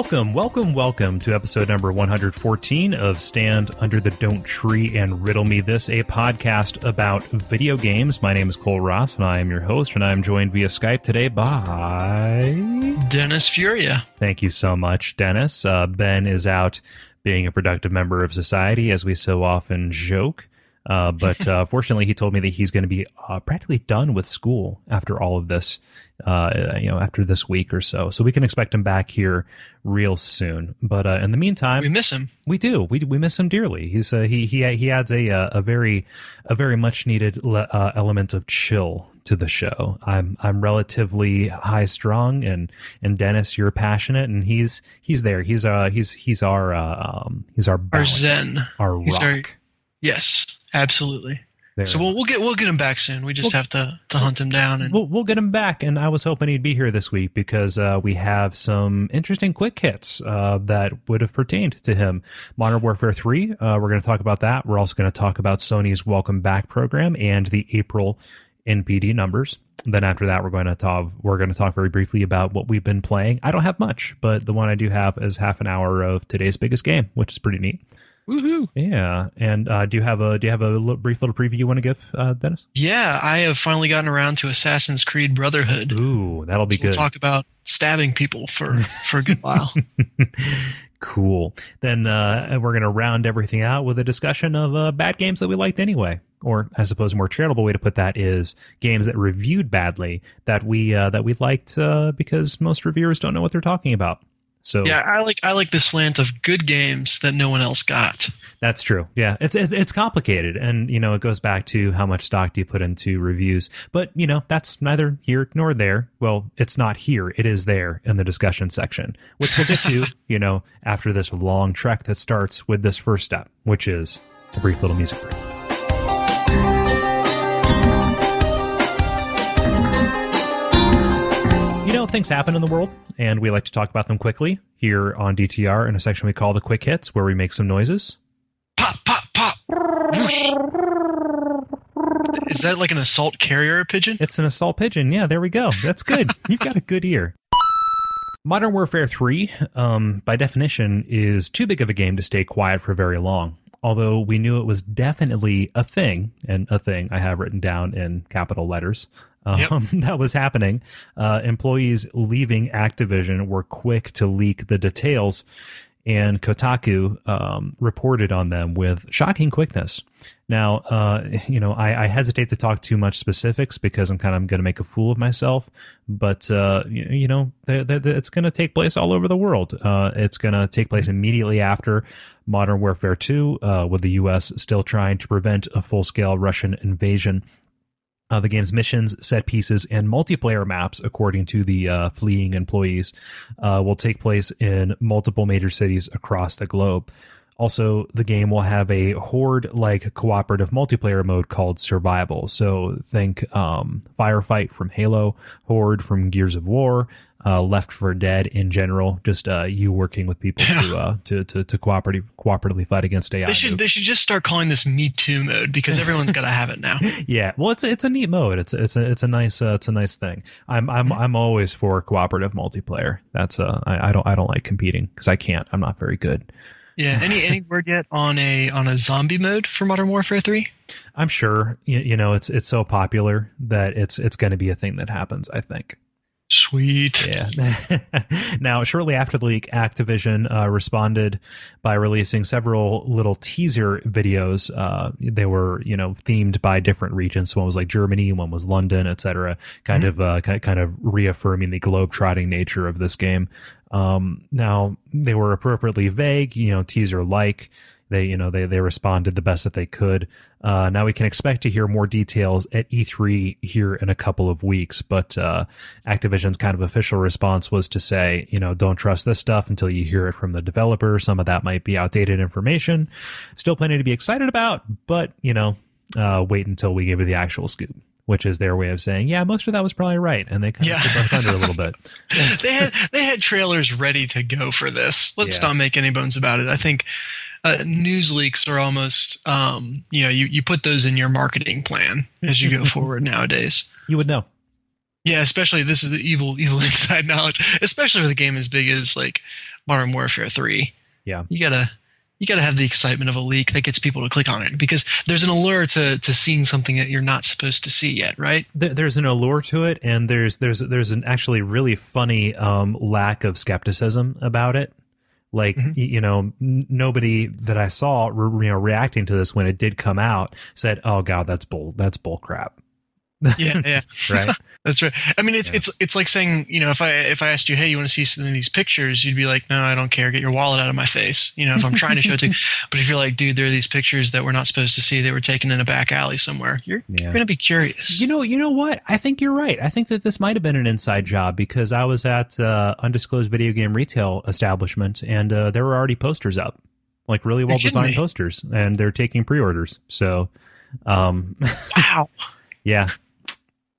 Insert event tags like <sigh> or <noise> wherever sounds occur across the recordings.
Welcome, welcome, welcome to episode number 114 of Stand Under the Don't Tree and Riddle Me This, a podcast about video games. My name is Kole Ross, and I am your host, and I am joined via Skype today by Dennis Furia. Thank you so much, Dennis. Uh, ben is out being a productive member of society, as we so often joke. Uh, but uh, <laughs> fortunately, he told me that he's going to be uh, practically done with school after all of this, uh, you know, after this week or so. So we can expect him back here real soon. But uh, in the meantime, We miss him. we do. We we miss him dearly. He's uh, he he he adds a a very a very much needed le- uh, element of chill to the show. I'm I'm relatively high strung and and Dennis, you're passionate, and he's he's there. He's uh he's he's our uh, um he's our Our zen. our He's rock. very- Yes, absolutely. There. So we'll, we'll get we'll get him back soon. We just have to, to hunt him down and We'll, we'll get him back, and I was hoping he'd be here this week because uh, we have some interesting quick hits uh, that would have pertained to him. Modern Warfare 3, uh, we're going to talk about that. We're also going to talk about Sony's Welcome Back program and the April NPD numbers. Then after that, we're going to talk. We're going to talk very briefly about what we've been playing. I don't have much, but the one I do have is half an hour of today's biggest game, which is pretty neat. Woohoo. Yeah, and uh, do you have a do you have a little, brief little preview you want to give, uh, Dennis? Yeah, I have finally gotten around to Assassin's Creed Brotherhood. Ooh, that'll be So we'll good. talk about stabbing people for <laughs> for a good while. cool. Then uh, we're going to round everything out with a discussion of uh, bad games that we liked anyway. Or I suppose a more charitable way to put that is games that reviewed badly that we uh, that we liked uh, because most reviewers don't know what they're talking about. So yeah, I like I like the slant of good games that no one else got. That's true. Yeah, it's, it's it's complicated, and you know it goes back to how much stock do you put into reviews. But you know that's neither here nor there. Well, it's not here; it is there in the discussion section, which we'll get to. <laughs> you know, after this long trek that starts with this first step, which is a brief little music break. Things happen in the world, and we like to talk about them quickly here on DTR in a section we call the quick hits, where we make some noises. Pop pop pop. Whoosh. Is that like an assault carrier pigeon? It's an assault pigeon. Yeah, there we go. That's good. <laughs> You've got a good ear. Modern Warfare 3, um, by definition, is too big of a game to stay quiet for very long. Although we knew it was definitely a thing, and a thing I have written down in capital letters, um, <laughs> that was happening. Uh, employees leaving Activision were quick to leak the details, and Kotaku um, reported on them with shocking quickness. Now, uh, you know, I, I hesitate to talk too much specifics because I'm kind of going to make a fool of myself. But uh, you, you know, th- th- th- it's going to take place all over the world. Uh, it's going to take place immediately after Modern Warfare 2, uh, with the U.S. still trying to prevent a full-scale Russian invasion. Uh, the game's missions, set pieces, and multiplayer maps, according to the uh, fleeing employees, uh, will take place in multiple major cities across the globe. Also, the game will have a horde like cooperative multiplayer mode called Survival. So, think um, Firefight from Halo, Horde from Gears of War, uh, Left 4 Dead in general, just uh, you working with people to, uh, to, to, to cooperative, cooperatively fight against AI. They should they should just start calling this Me Too mode because everyone's got to have it now. <laughs> yeah. Well it's a, it's a neat mode. It's it's a it's a nice uh, it's a nice thing. I'm i'm i'm always for cooperative multiplayer. That's uh i, I don't i don't like competing because i can't. I'm not very good. Yeah. Any any <laughs> word yet on a on a zombie mode for Modern Warfare Three? i'm sure. You, you know it's it's so popular that it's it's going to be a thing that happens i think Sweet. Yeah. <laughs> now, shortly after the leak, Activision uh, responded by releasing several little teaser videos. Uh, they were, you know, themed by different regions. One was like Germany, one was London, etc. Kind of, uh, ki- kind of reaffirming the globe-trotting nature of this game. Um, now, they were appropriately vague, you know, teaser-like. They, you know, they they responded the best that they could. Uh, now we can expect to hear more details at E3 here in a couple of weeks. But uh, Activision's kind of official response was to say, you know, don't trust this stuff until you hear it from the developer. Some of that might be outdated information. Still plenty to be excited about, but you know, uh, wait until we give you the actual scoop. Which is their way of saying, yeah, most of that was probably right, and they kind Yeah. of took our thunder a little bit. <laughs> they had they had trailers ready to go for this. Let's Yeah. not make any bones about it. I think uh, news leaks are almost um, you know you, you put those in your marketing plan as you go <laughs> forward nowadays. You would know. Yeah, especially this is the evil, evil <laughs> inside knowledge. Especially with a game as big as like Modern Warfare Three. Yeah. you gotta you gotta have the excitement of a leak that gets people to click on it because there's an allure to to seeing something that you're not supposed to see yet, right? There's an allure to it, and there's there's there's an actually really funny um, lack of skepticism about it. Like Mhm. you know, n- nobody that I saw re- you know reacting to this when it did come out said, "Oh God, that's bull, that's bull crap." Yeah, yeah. <laughs> Right? <laughs> That's right. I mean, it's Yeah. it's it's like saying, you know, if I if I asked you, hey, you want to see some of these pictures, you'd be like, no, I don't care. Get your wallet out of my face. You know, if I'm trying to show it to. you. <laughs> But if you're like, dude, there are these pictures that we're not supposed to see. They were taken in a back alley somewhere. You're yeah. you're gonna be curious. You know, you know what? I think you're right. I think that this might have been an inside job because I was at uh, undisclosed video game retail establishment, and uh, there were already posters up, like really well designed posters, and they're taking pre-orders. So, um, wow. yeah.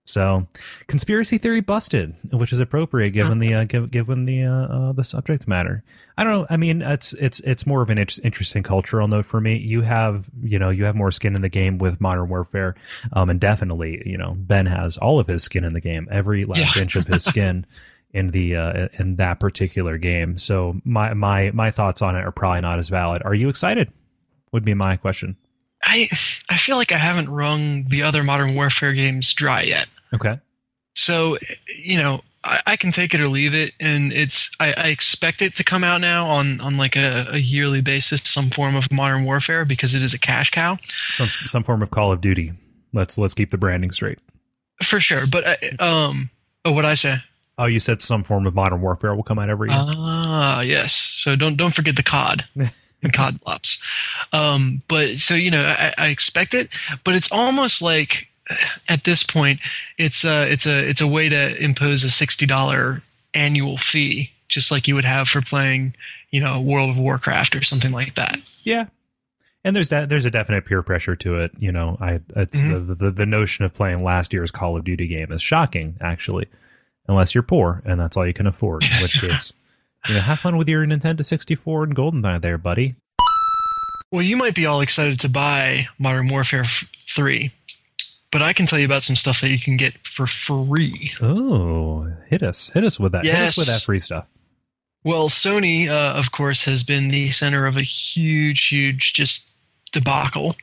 So, conspiracy theory busted, which is appropriate given the uh, given, given the uh, uh, the subject matter. I don't know. I mean, it's it's it's more of an interesting cultural note for me. You have you know you have more skin in the game with Modern Warfare, um, and definitely you know Ben has all of his skin in the game, every last Yeah. inch of his skin <laughs> in the uh, in that particular game. So my my my thoughts on it are probably not as valid. Are you excited? Would be my question. I I feel like I haven't rung the other Modern Warfare games dry yet. Okay. So, you know, I, I can take it or leave it, and it's I, I expect it to come out now on on like a, a yearly basis, some form of Modern Warfare because it is a cash cow Some some form of Call of Duty. Let's let's keep the branding straight. for sure. But uh, um, oh, what I say? Oh, you said some form of Modern Warfare will come out every year. Ah, yes. So don't don't forget the COD <laughs> and codblops. Um, but so you know, I, I expect it, but it's almost like at this point, it's a it's a it's a way to impose a sixty dollar annual fee, just like you would have for playing, you know, World of Warcraft or something like that. yeah, and there's that there's a definite peer pressure to it. You know, I it's Mhm. the, the the notion of playing last year's Call of Duty game is shocking, actually, unless you're poor and that's all you can afford. In which <laughs> case, you know, have fun with your Nintendo 64 and GoldenEye there, buddy. Well, you might be all excited to buy Modern Warfare three. But I can tell you about some stuff that you can get for free. Oh, hit us, hit us with that, hit us with that free stuff. Well, Sony, uh, of course, has been the center of a huge, huge just debacle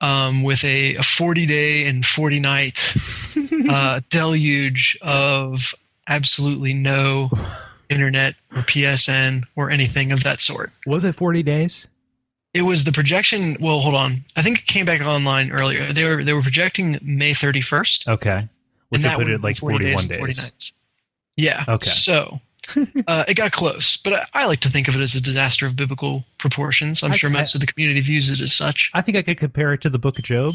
um, with a, a 40 day and 40 night <laughs> uh, deluge of absolutely no <laughs> internet or PSN or anything of that sort. Was it 40 days? It was the projection. Well, hold on. I think it came back online earlier. They were they were projecting May 31st. Okay, which would put it like been 40 41 and 40 days. nights. Yeah. Okay. So <laughs> uh, it got close, but I, I like to think of it as a disaster of biblical proportions. I'm I- sure I- most of the community views it as such. I think I could compare it to the Book of Job.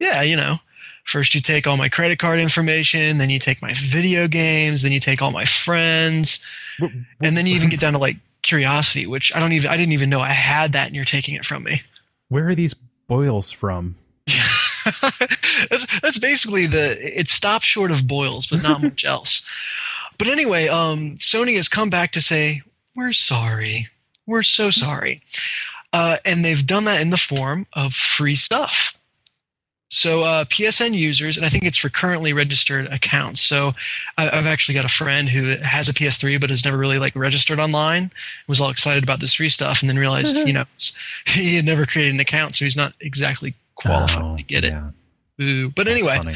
Yeah, you know. First, you take all my credit card information, then you take my video games, then you take all my friends, and then you even get <laughs> down to like curiosity, which I don't even I didn't even know I had that, and you're taking it from me. Where are these boils from? <laughs> that's that's basically the it stops short of boils, but not much <laughs> else. But anyway, um, Sony has come back to say we're sorry, we're so sorry, uh, and they've done that in the form of free stuff. So uh, PSN users, and I think it's for currently registered accounts. So I, I've actually got a friend who has a PS3 but has never really like registered online. Was all excited about this free stuff, and then realized you know <laughs> he had never created an account, so he's not exactly qualified Oh, to get it. yeah, Boo. But that's anyway,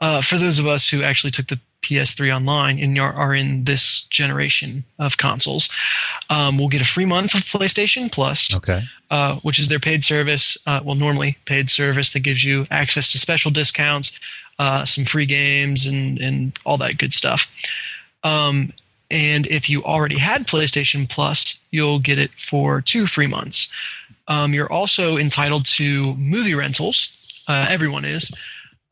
uh, for those of us who actually took the PS3 online and are, are in this generation of consoles, um, we'll get a free month of PlayStation Plus, Okay. uh, which is their paid service. Uh, well, normally paid service that gives you access to special discounts, uh, some free games, and and all that good stuff. Um, and if you already had PlayStation Plus, you'll get it for two free months. Um, you're also entitled to movie rentals. Uh, everyone is.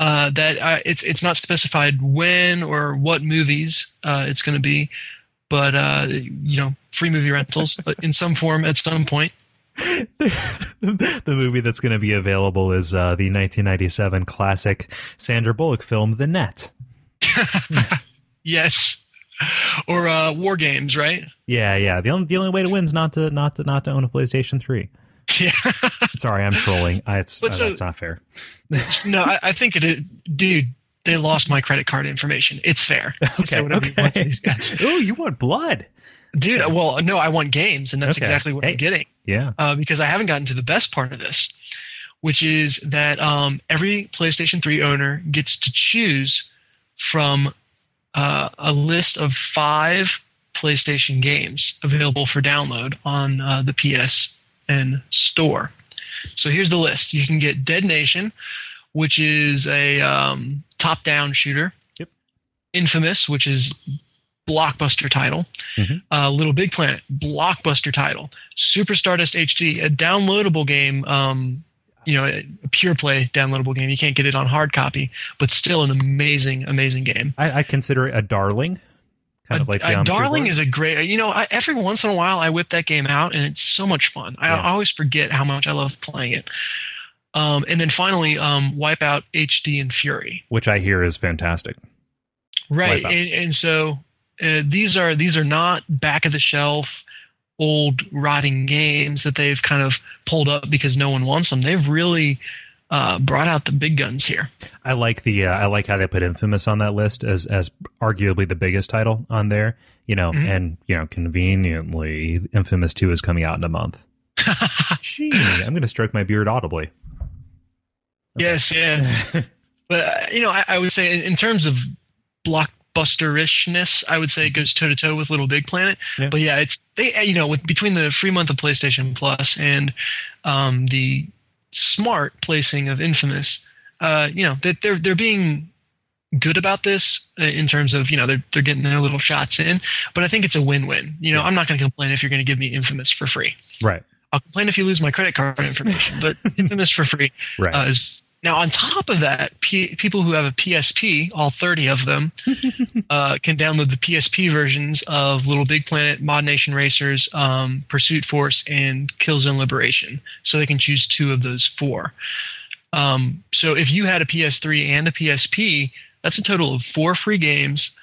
Uh, that uh, it's it's not specified when or what movies uh, it's going to be, but uh, you know, free movie rentals in some form at some point. the, <laughs> the movie that's going to be available is uh, the 1997 classic Sandra Bullock film, The Net. <laughs> Yes, or uh, war games, right? Yeah, yeah. The only the only way to win is not to not to not to own a PlayStation 3. <laughs> Yeah. Sorry, I'm trolling. I, it's so- that's not fair. <laughs> no, I, I think it is, dude. they lost my credit card information. It's fair. Okay. whatever he wants to Okay. <laughs> Ooh, you want blood? Dude, well, no, I want games, and that's Okay. exactly what Hey. I'm getting. Yeah. uh, because I haven't gotten to the best part of this, which is that um, every PlayStation 3 owner gets to choose from uh, a list of five PlayStation games available for download on uh, the PSN store. So here's the list. You can get Dead Nation, which is a um, top-down shooter. Yep. Infamous, which is blockbuster title. Mhm. Uh, Little Big Planet, blockbuster title. Super Stardust HD, a downloadable game. Um, you know, a a pure play downloadable game. You can't get it on hard copy, but still an amazing, amazing game. I, I consider it a darling. Kind of like Darling is a great. You know, I, every once in a while I whip that game out, and it's so much fun. I, Yeah. Always forget how much I love playing it. Um, and then finally, um, Wipeout HD and Fury. which I hear is fantastic. Right, and, and so uh, these are these are not back of the shelf old rotting games that they've kind of pulled up because no one wants them. They've really uh, brought out the big guns here. I like the uh, I like how they put Infamous on that list as as arguably the biggest title on there. You know, Mhm. and you know, conveniently, Infamous Two is coming out in a month. <laughs> Gee, I'm going to stroke my beard audibly. yes, yeah. <laughs> But uh, you know, I, I would say in, in terms of blockbusterishness, I would say it goes toe to toe with Little Big Planet. Yeah. But yeah, it's they you know with between the free month of PlayStation Plus and um, the smart placing of Infamous, uh, you know that they're they're being good about this uh, in terms of you know they're they're getting their little shots in. But I think it's a win-win. You know, Yeah. I'm not going to complain if you're going to give me Infamous for free. right, I'll complain if you lose my credit card information, but <laughs> Infamous for free right. uh, is now on top of that. P- people who have a PSP, all 30 of them, <laughs> uh, can download the PSP versions of Little Big Planet, Mod Nation Racers, um, Pursuit Force, and Killzone Liberation. So they can choose two of those four. Um, so if you had a PS3 and a PSP, that's a total of four free games,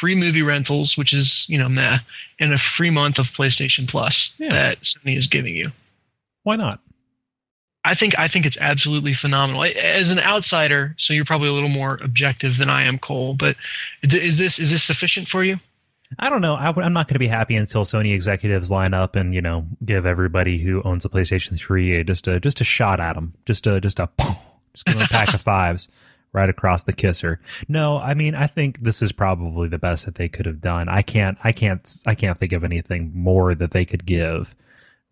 free movie rentals, which is you know meh, and a free month of PlayStation Plus Yeah. that Sony is giving you. Why not? I think I think it's absolutely phenomenal. As an outsider, so you're probably a little more objective than I am, Kole. But is this is this sufficient for you? I don't know. I, am not going to be happy until Sony executives line up and you know give everybody who owns a PlayStation 3 a, just a just a shot at them, just a just a <laughs> just give them a pack of fives right across the kisser. No, I mean I think this is probably the best that they could have done. I can't I can't I can't think of anything more that they could give.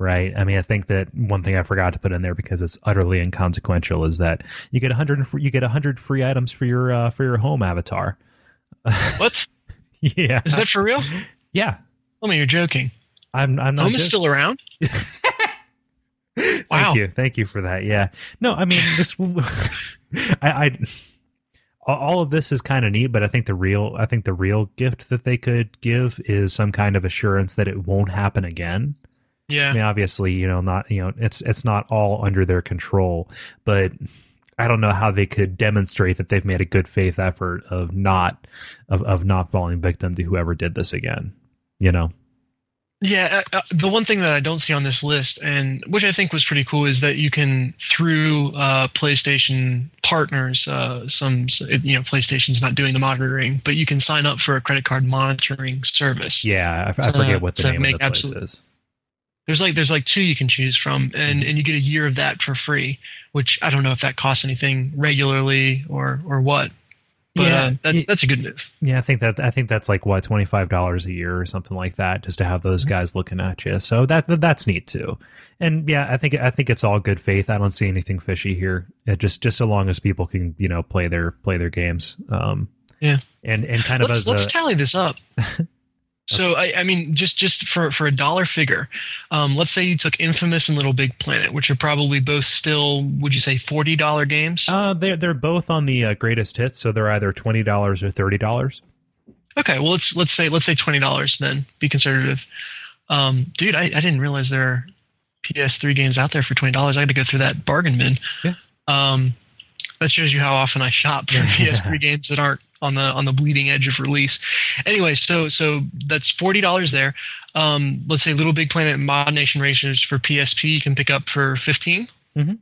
Right. I mean, I think that one thing I forgot to put in there because it's utterly inconsequential is that you get 100 you get 100 free items for your uh, for your home avatar. <laughs> What yeah. is that for real? Yeah. Tell me you're joking. I'm I'm not Home is still around. <laughs> Thank Wow. you, thank you for that. Yeah, no, I mean this. <laughs> I, I all of this is kind of neat, but I think the real, I think the real gift that they could give is some kind of assurance that it won't happen again. I Yeah. mean, obviously, you know, not you know, it's it's not all under their control, but I don't know how they could demonstrate that they've made a good faith effort of not of of not falling victim to whoever did this again. You know, Yeah, uh, uh, the one thing that I don't see on this list, and which I think was pretty cool, is that you can through uh, PlayStation partners, uh, some you know PlayStation's not doing the monitoring, but you can sign up for a credit card monitoring service. yeah, I, f- I forget what the name make of the place absolute- is. There's like there's like two you can choose from, and and you get a year of that for free, which I don't know if that costs anything regularly or or what. But Yeah, uh, that's y- that's a good move. Yeah, I think that I think that's like what twenty five dollars a year or something like that, just to have those Mm-hmm. guys looking at you. So that that's neat too. And yeah, I think I think it's all good faith. I don't see anything fishy here. It just just so long as people can you know play their play their games. Um, Yeah. and and kind of let's as let's a tally this up. <laughs> so I, I mean, just just for for a dollar figure, um, let's say you took Infamous and Little Big Planet, which are probably both still, would you say, forty dollar games? uh, they're they're both on the uh, greatest hits, so they're either twenty dollars or thirty dollars. okay, well let's let's say let's say twenty dollars then. Be conservative. Um, dude, I, I didn't realize there are PS3 games out there for twenty dollars. I had to go through that bargain bin. Yeah. Um, that shows you how often I shop for <laughs> PS3 games that aren't on the on the bleeding edge of release. Anyway, so so that's forty dollars there. Um, let's say Little Big Planet Mod Nation Racers for PSP you can pick up for 15 Mhm.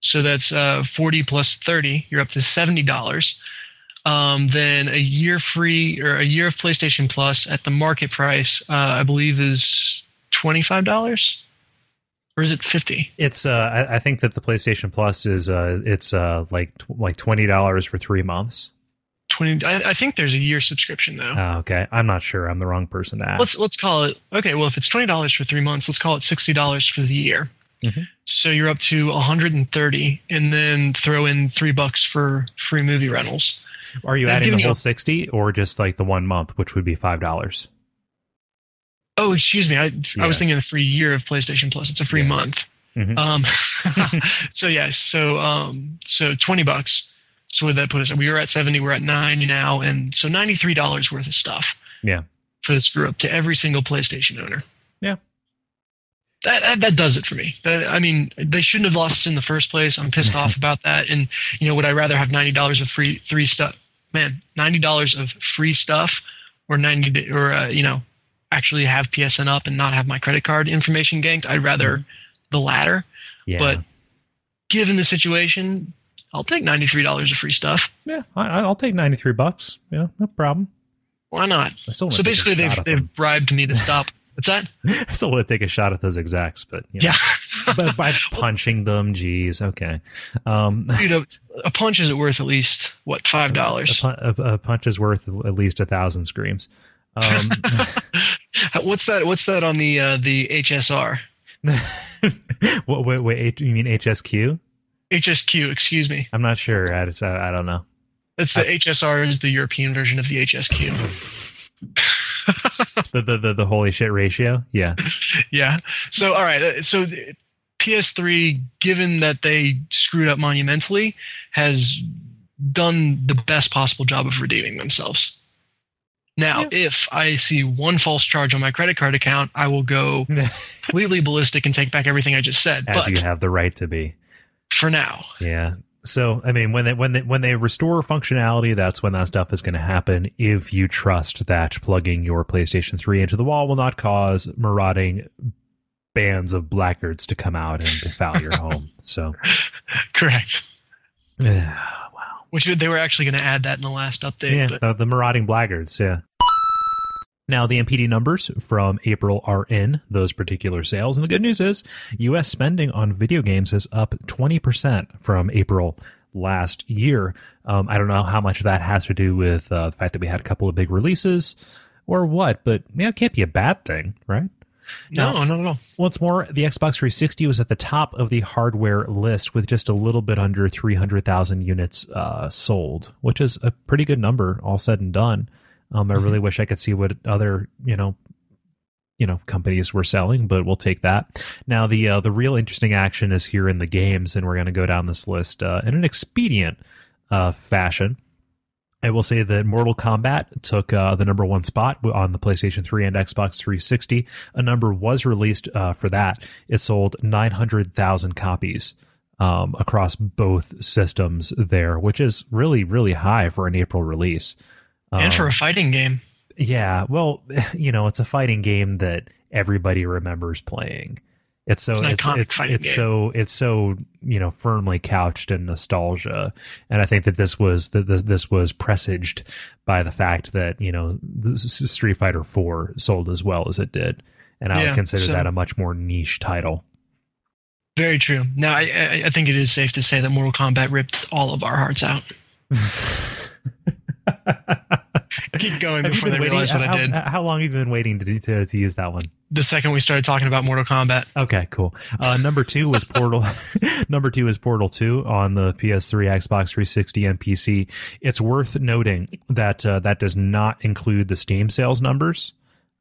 So that's uh, forty plus thirty. You're up to seventy dollars. um, then a year free or a year of PlayStation Plus at the market price, uh, I believe, is twenty five dollars, or is it fifty? It's uh, I, I think that the PlayStation Plus is uh, it's uh, like like twenty dollars for three months. Twenty. I, I, think there's a year subscription though. Oh, okay, I'm not sure. I'm the wrong person to ask. Let's let's call it. Okay, well, if it's twenty dollars for three months, let's call it sixty dollars for the year. Mm-hmm. So you're up to 130, and then throw in three bucks for free movie rentals. Are you adding the whole 60 or just like the one month, which would be $5? Oh, excuse me. I, yeah. I was thinking the free year of PlayStation Plus. It's a free yeah. month. Mm-hmm. Um, <laughs> <laughs> so yes, so um, so 20 bucks. So would that put us? We were at 70. We're at 90 now, and so 93 dollars worth of stuff. Yeah. For this screw up to every single PlayStation owner. Yeah. That, that, that does it for me. That I mean, they shouldn't have lost in the first place. I'm pissed off <laughs> about that. And you know, would I rather have ninety dollars of free three stuff? Man, ninety dollars of free stuff, or ninety or uh, you know, actually have PSN up and not have my credit card information ganked? I'd rather mm-hmm. the latter. Yeah. But given the situation, I'll take ninety three dollars of free stuff. Yeah, I, will take ninety three bucks. Yeah, no problem. Why not? So basically, they've they've bribed me to stop What's that? <laughs> I still want to take a shot at those execs, but you know, yeah, <laughs> but by punching them, geez, okay. Um, <laughs> Dude, a, a, punch is worth at least what five dollars? A, a, a, punch is worth at least a thousand screams. Um, what's that? What's that on the uh, the HSR? what, wait, wait, you mean HSQ? HSQ, excuse me. I'm not sure. I, I, I don't know. It's the I, HSR is the European version of the HSQ. <laughs> <laughs> the, the, the the holy shit ratio. Yeah. Yeah. So all right. Uh, so PS3, given that they screwed up monumentally, has done the best possible job of redeeming themselves. Now, yeah. if I see one false charge on my credit card account, I will go <laughs> completely ballistic and take back everything I just said. As but you have the right to be. For now. Yeah so I mean, when they when they when they restore functionality, that's when that stuff is going to happen. If you trust that plugging your PlayStation 3 into the wall will not cause marauding bands of blackguards to come out and befoul your <laughs> home. So, correct. Yeah. <sighs> Wow. Which they were actually going to add that in the last update. Yeah, the, the marauding blackguards. Yeah. Now, the NPD numbers from April are in those particular sales. And the good news is US spending on video games is up 20% from April last year. Um, I don't know how much that has to do with uh, the fact that we had a couple of big releases or what, but yeah, it can't be a bad thing, right? No, now, not at all. Once more, the Xbox 360 was at the top of the hardware list with just a little bit under 300,000 units uh, sold, which is a pretty good number, all said and done. Um, I mm-hmm. really wish I could see what other you know you know companies were selling, but we'll take that. Now the uh, the real interesting action is here in the games, and we're going to go down this list uh, in an expedient uh, fashion. I will say that Mortal Kombat took uh, the number one spot on the PlayStation 3 and Xbox 360. A number was released uh, for that. It sold 900,000 copies um, across both systems there, which is really, really high for an April release and for a um, fighting game. Yeah, well, <laughs> you know, it's a fighting game that everybody remembers playing. It's so it's it's, it's, it's so it's so you know firmly couched in nostalgia, and I think that this was that this, this was presaged by the fact that you know Street Fighter Four sold as well as it did, and I yeah, would consider so, that a much more niche title. Very true. Now, I, I think it is safe to say that Mortal Kombat ripped all of our hearts out. <laughs> <laughs> Keep going before they waiting, realize what how, I did. How long have you been waiting to, to, to use that one? The second we started talking about Mortal Kombat. Okay, cool. Uh, number two was Portal. <laughs> number two is Portal Two on the PS3, Xbox 360, and PC. It's worth noting that uh, that does not include the Steam sales numbers,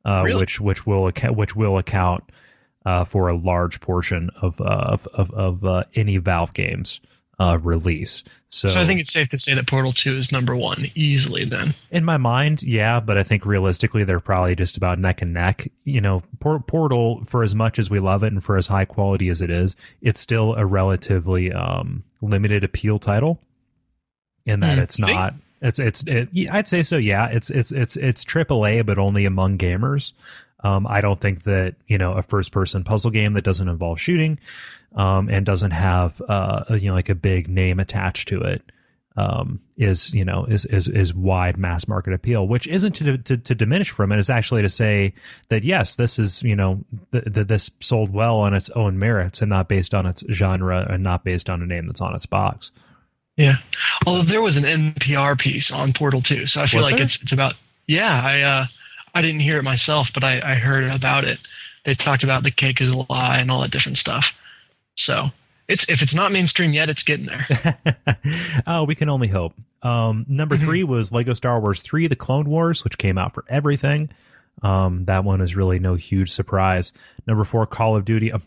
uh, really? which which will account which will account uh, for a large portion of uh, of of, of uh, any Valve games uh, release. So, so I think it's safe to say that Portal 2 is number one easily then. In my mind, yeah, but I think realistically they're probably just about neck and neck. You know, Portal, for as much as we love it and for as high quality as it is, it's still a relatively um, limited appeal title in that mm, it's not. It's it's it, I'd say so. Yeah, it's it's it's it's AAA, but only among gamers. Um, I don't think that you know a first person puzzle game that doesn't involve shooting um, and doesn't have uh, you know like a big name attached to it um, is you know is, is is wide mass market appeal, which isn't to, to, to diminish from it. It's actually to say that yes, this is you know th- th- this sold well on its own merits and not based on its genre and not based on a name that's on its box. Yeah, although there was an NPR piece on Portal 2, so I feel Was like there? it's it's about yeah. I uh, I didn't hear it myself, but I, I heard about it. They talked about the cake is a lie and all that different stuff. So it's if it's not mainstream yet, it's getting there. <laughs> oh, we can only hope. Um, number Mhm. three was Lego Star Wars 3 The Clone Wars, which came out for everything. Um, that one is really no huge surprise. Number four, Call of Duty. Uh,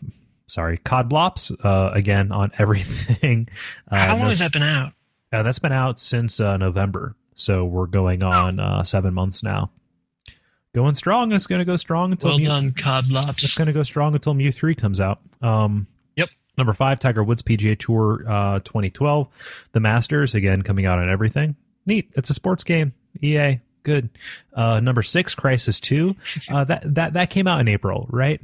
sorry, COD Blops, uh, again on <laughs> everything. Uh, How long has that been out? uh, that's been out since uh, November. So we're going on uh, seven months now. Going strong. It's going to go strong until Well Mu- done, Cod it's going to go strong until Mew 3 comes out. Um, Yep. Number five, Tiger Woods PGA Tour uh, 2012. The Masters, again, coming out on everything. Neat. It's a sports game. EA. Good. Uh, number six, Crysis 2. Uh, that, that, that came out in April, right?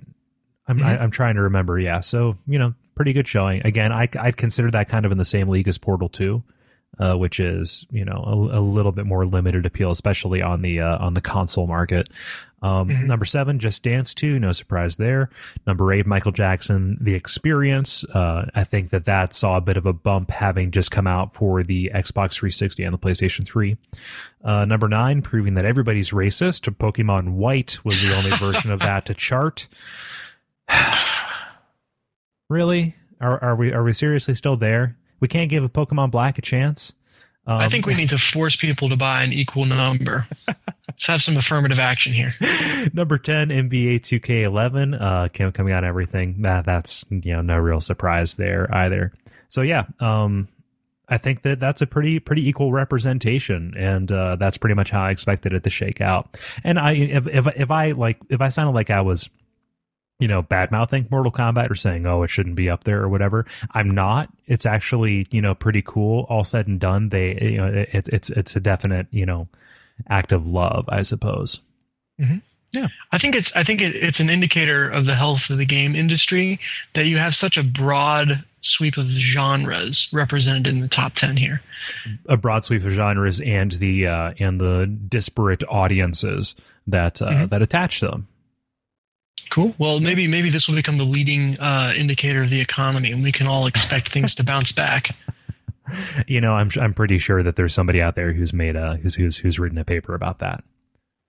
I'm, I, Mhm. I'm trying to remember. Yeah. So, you know, pretty good showing. Again, I, I'd consider that kind of in the same league as Portal 2. Uh, which is you know a, a little bit more limited appeal, especially on the uh, on the console market. Um, Mhm. Number seven, Just Dance Two, no surprise there. Number eight, Michael Jackson, The Experience. Uh, I think that that saw a bit of a bump having just come out for the Xbox 360 and the PlayStation 3. Uh, number nine, proving that everybody's racist. Pokemon White was the only version of that to chart. <sighs> really? Are, are we are we seriously still there? We can't give a Pokemon Black a chance. Um, I think we need to <laughs> force people to buy an equal number. Let's have some affirmative action here. Number ten, NBA 2K11, uh, came- coming out on everything. That that's you know no real surprise there either. So yeah, um, I think that that's a pretty pretty equal representation, and uh, that's pretty much how I expected it to shake out. And I if if if I like if I sounded like I was you know bad mouthing Mortal Kombat or saying oh it shouldn't be up there or whatever, I'm not. It's actually you know pretty cool. All said and done, they you know it, it's it's it's a definite you know act of love, I suppose. Yeah, I think it's I think it, it's an indicator of the health of the game industry that you have such a broad sweep of genres represented in the top ten here. a broad sweep of genres and the uh, and the disparate audiences that uh, Mhm. that attach to them. Cool. Well, maybe maybe this will become the leading uh, indicator of the economy, and we can all expect things to bounce back. <laughs> You know, I'm I'm pretty sure that there's somebody out there who's made a who's who's who's written a paper about that.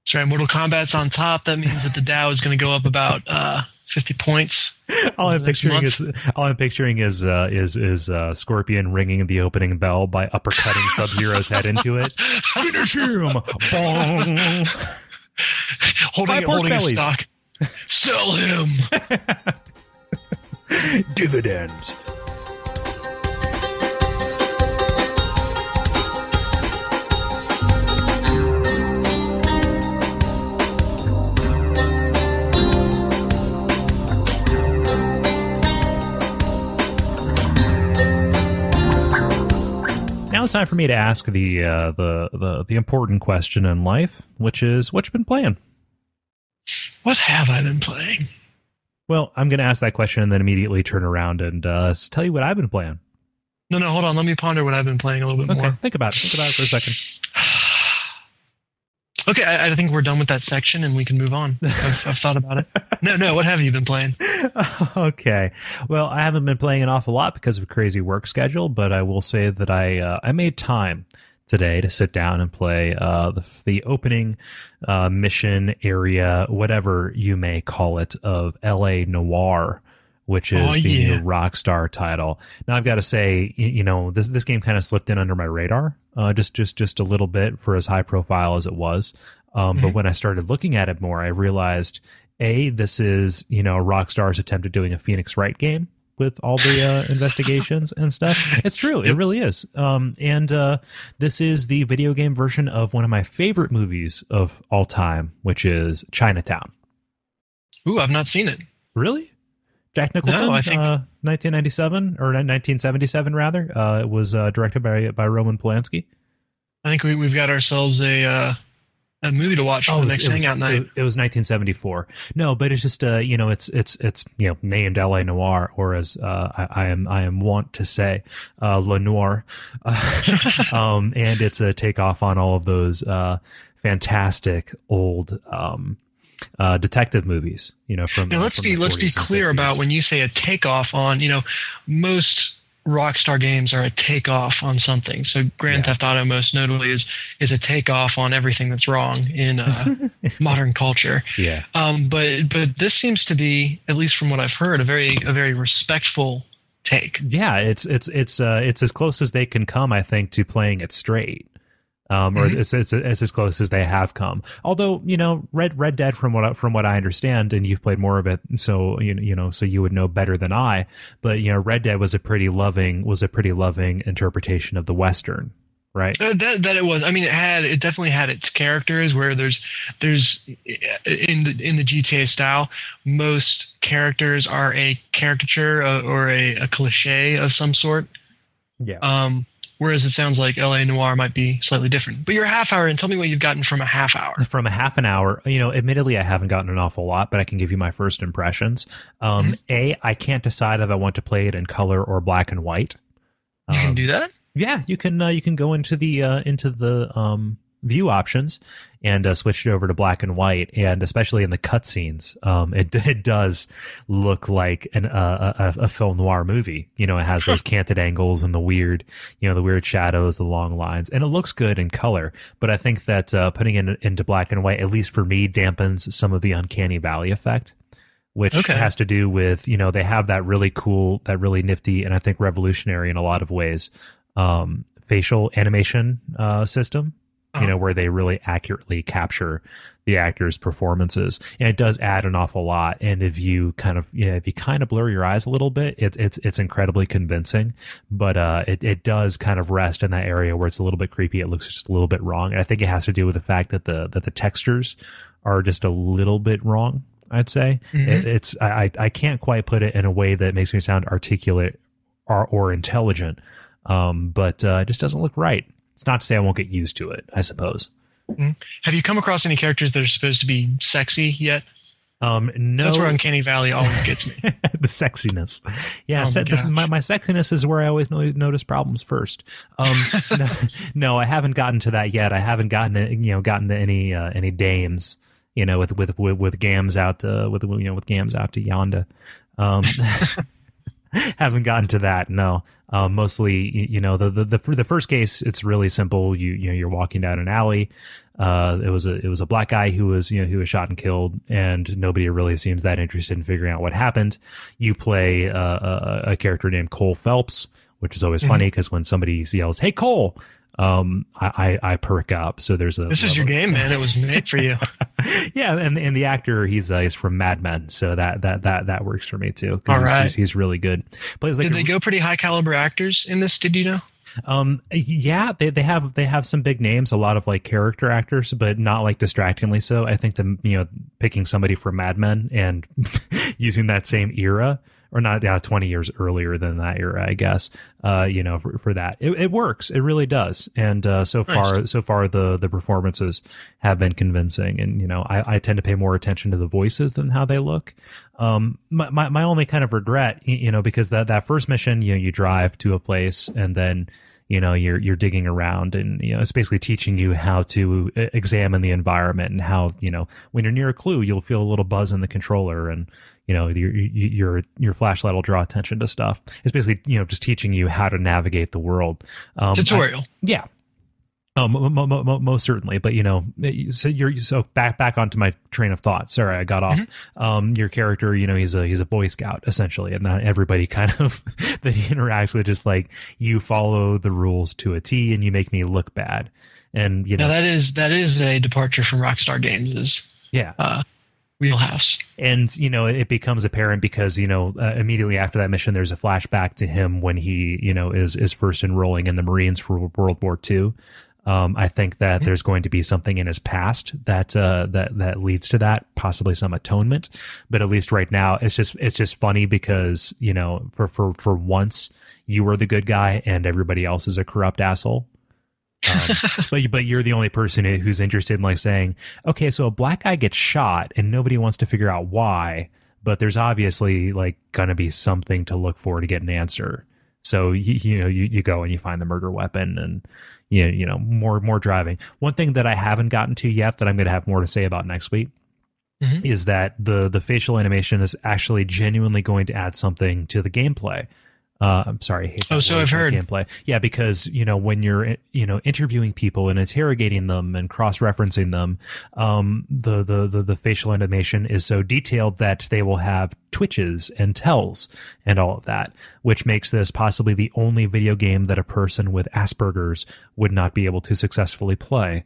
That's right. Mortal Kombat's on top. That means that the Dow is going to go up about uh, fifty points. <laughs> All I'm picturing month. is all I'm picturing is uh, is is uh, Scorpion ringing the opening bell by uppercutting Sub Zero's head into it. <laughs> Finish him! Bong! holding it, holding a bellies. stock. Sell him. <laughs> Dividends. Now it's time for me to ask the uh, the the the important question in life, which is what you've been playing. What have I been playing? Well, I'm going to ask that question and then immediately turn around and uh, tell you what I've been playing. No, no, hold on. Let me ponder what I've been playing a little bit Okay, more. think about it. Think about it for a second. <sighs> Okay, I, I think we're done with that section and we can move on. <laughs> I've, I've thought about it. No, no, what have you been playing? <laughs> okay. Well, I haven't been playing an awful lot because of a crazy work schedule, but I will say that I uh, I made time today to sit down and play uh, the, the opening uh, mission area, whatever you may call it, of L.A. Noire. Which is Oh, the yeah. new Rockstar title. Now I've got to say, y- you know, this this game kind of slipped in under my radar, uh, just just just a little bit for as high profile as it was. Um, But Mhm. when I started looking at it more, I realized a this is you know rockstar's attempt at doing a phoenix wright game with all the uh, investigations and stuff. <laughs> It's true. It really is. Um, and uh, this is the video game version of one of my favorite movies of all time which is chinatown. Ooh, I've not seen it. really? Jack nicholson no, I think- uh, 1997 or 1977 rather. Uh, it was uh, directed by by roman polanski. I think we, we've got ourselves a uh, a movie to watch for Oh, the it was- next was, hangout night. It, it was 1974. No, but it's just uh, you know, it's it's it's you know named L.A. Noire, or as uh, I, I am I am wont to say, uh, Le Noir, <laughs> um, and it's a takeoff on all of those uh, fantastic old um, uh, detective movies. You know, from Now let's be let's be clear 50s. about when you say a takeoff on. You know, most Rockstar games are a takeoff on something. So Grand Yeah. Theft Auto, most notably, is is a takeoff on everything that's wrong in uh, <laughs> modern culture. Yeah. Um, but but this seems to be, at least from what I've heard, a very a very respectful take. yeah it's it's it's uh it's as close as they can come i think to playing it straight um or Mhm. it's, it's it's as close as they have come although you know red red dead from what I- from what i understand and you've played more of it so you know, you know so you would know better than i but you know red dead was a pretty loving was a pretty loving interpretation of the western right Uh, that that it was. I mean, it had it definitely had its characters where there's there's in the in the GTA style, most characters are a caricature uh, or a, a cliche of some sort. yeah Um, whereas it sounds like LA Noire might be slightly different. But you're a half hour, and tell me what you've gotten from a half hour. from a half an hour you know admittedly i haven't gotten an awful lot but i can give you my first impressions um a i can't decide if i want to play it in color or black and white You Um, can do that. Yeah, you can uh, you can go into the uh, into the um, view options and uh, switch it over to black and white, and especially in the cutscenes, um, it <laughs> it does look like an uh, a, a film noir movie. You know, it has those canted angles and the weird you know the weird shadows, the long lines, and it looks good in color. But I think that uh, putting it into black and white, at least for me, dampens some of the uncanny valley effect which Okay. has to do with you know they have that really cool that really nifty and i think revolutionary in a lot of ways um, facial animation uh, system you know where they really accurately capture the actors performances. And it does add an awful lot. And if you kind of yeah if you kind of blur your eyes a little bit it, it's it's incredibly convincing. But uh it, it does kind of rest in that area where it's a little bit creepy. It looks just a little bit wrong. And i think it has to do with the fact that the that the textures are just a little bit wrong i'd say. Mhm. it, it's I, I I can't quite put it in a way that makes me sound articulate or, or intelligent. Um but uh, it just doesn't look right it's not to say i won't get used to it i suppose Have you come across any characters that are supposed to be sexy yet? um no That's where Uncanny Valley always gets me. <laughs> the sexiness. Yeah, Oh my se- this is my, my sexiness is where I always no- notice problems first. Um, <laughs> no, no, I haven't gotten to that yet. I haven't gotten to, you know gotten to any uh, any dames. You know, with with with, with gams out uh, with you know with gams out to yonder. Um, <laughs> haven't gotten to that. No, um, mostly y- you know the, the the the first case it's really simple. You you know you're walking down an alley. Uh, it was a it was a black guy who was you know who was shot and killed, and nobody really seems that interested in figuring out what happened. You play uh, a, a character named Cole Phelps, which is always Mhm. funny because when somebody yells "Hey Cole," um, I, I I perk up. So there's a This is your game, man. It was made for you. <laughs> yeah, and and the actor he's uh, he's from Mad Men, so that that that that works for me too. All he's, right. he's, he's really good. Plays like Did a- they go pretty high caliber actors in this? Did you know? um yeah they they have they have some big names, a lot of like character actors, but not like distractingly so. I think the you know picking somebody from Mad Men and <laughs> using that same era or not yeah, 20 years earlier than that era i guess uh you know for, for that. It, it works. It really does. And uh so far so far the the performances have been convincing. And you know i i tend to pay more attention to the voices than how they look. Um my my, my only kind of regret you know because that that first mission you know you drive to a place and then you know you're you're digging around and you know it's basically teaching you how to uh, examine the environment and how you know when you're near a clue you'll feel a little buzz in the controller and you know your your your flashlight will draw attention to stuff it's basically you know just teaching you how to navigate the world um, I- Tutorial. yeah. Um, mo- mo- mo- most certainly, but you know, so you're so back back onto my train of thought. Sorry, I got off. Um, your character, you know, he's a he's a Boy Scout essentially, and not everybody kind of <laughs> that he interacts with is like you follow the rules to a T, and you make me look bad, and you know, Now that is that is a departure from Rockstar Games' is yeah, uh, wheelhouse. and you know it becomes apparent because you know uh, immediately after that mission there's a flashback to him when he you know is is first enrolling in the marines for world war ii um, I think that there's going to be something in his past that uh, that that leads to that, possibly some atonement. But at least right now, it's just it's just funny because you know for for for once you were the good guy and everybody else is a corrupt asshole. Um, <laughs> but but you're the only person who's interested in like saying, okay, so a black guy gets shot and nobody wants to figure out why, but there's obviously like gonna be something to look for to get an answer. So you, you know you, you go and you find the murder weapon and you you know more more driving. One thing that I haven't gotten to yet that I'm gonna have more to say about next week Mhm. is that the the facial animation is actually genuinely going to add something to the gameplay. Uh, I'm sorry. Oh, so word, I've heard. gameplay. Yeah, because you know when you're you know interviewing people and interrogating them and cross referencing them, um, the, the the the facial animation is so detailed that they will have twitches and tells and all of that, which makes this possibly the only video game that a person with Asperger's would not be able to successfully play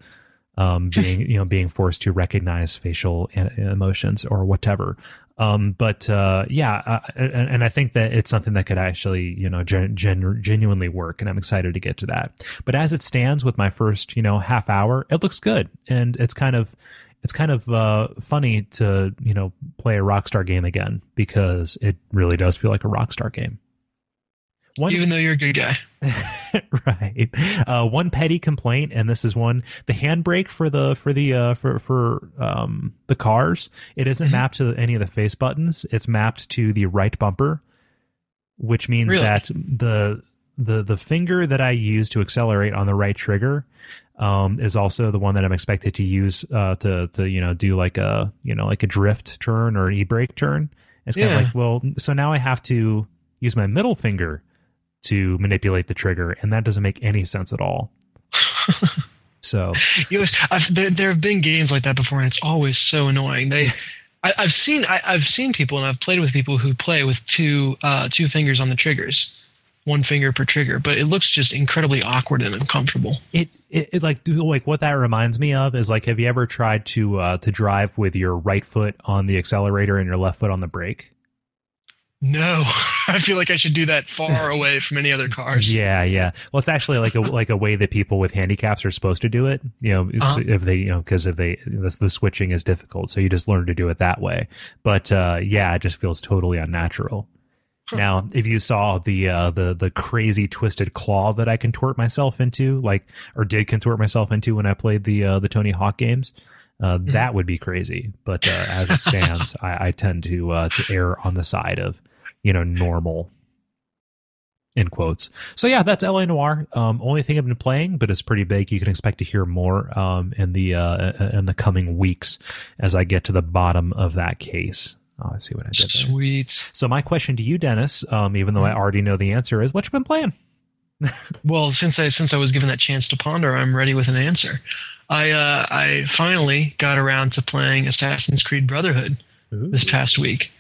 um, <laughs> being you know being forced to recognize facial an- emotions or whatever. Um, but uh, yeah, uh, and, and I think that it's something that could actually you know gen- gen- genuinely work, and I'm excited to get to that. But as it stands, with my first you know half hour, it looks good, and it's kind of it's kind of uh, funny to you know play a Rockstar game again because it really does feel like a Rockstar game. One, Even though you're a good guy. <laughs> right. Uh, one petty complaint, and this is one: the handbrake for the for the uh, for for um, the cars. It isn't Mhm. mapped to any of the face buttons. It's mapped to the right bumper, which means Really? that the the the finger that I use to accelerate on the right trigger um, is also the one that I'm expected to use uh, to to you know do like a you know like a drift turn or an e brake turn. It's kind Yeah. of like well, so now I have to use my middle finger to manipulate the trigger, and that doesn't make any sense at all. <laughs> So You I've, there, there have been games like that before, and it's always so annoying. They, I, I've seen, I, I've seen people, and I've played with people who play with two, uh, two fingers on the triggers, one finger per trigger, but it looks just incredibly awkward and uncomfortable. it, it, it like do- like what that reminds me of is like have you ever tried to uh, to drive with your right foot on the accelerator and your left foot on the brake? No, <laughs> I feel like I should do that far <laughs> away from any other cars. Yeah, yeah. Well, it's actually like a like a way that people with handicaps are supposed to do it. You know, Uh-huh. if they you know because if they the, the switching is difficult, so you just learn to do it that way. But uh, yeah, it just feels totally unnatural. Huh. Now, if you saw the uh, the the crazy twisted claw that I contort myself into, like or did contort myself into when I played the uh, the Tony Hawk games, uh, Mm-hmm. that would be crazy. But uh, as it stands, <laughs> I, I tend to uh, to err on the side of you know normal in quotes. So yeah, that's LA Noire. Um, only thing I've been playing, but it's pretty big. You can expect to hear more um, in the uh, in the coming weeks as I get to the bottom of that case. Oh, I see what I did there. Sweet. So my question to you, Dennis, um, even though I already know the answer, is what you've been playing? <laughs> Well, since I since I was given that chance to ponder, I'm ready with an answer. I uh, I finally got around to playing Assassin's Creed Brotherhood this past week,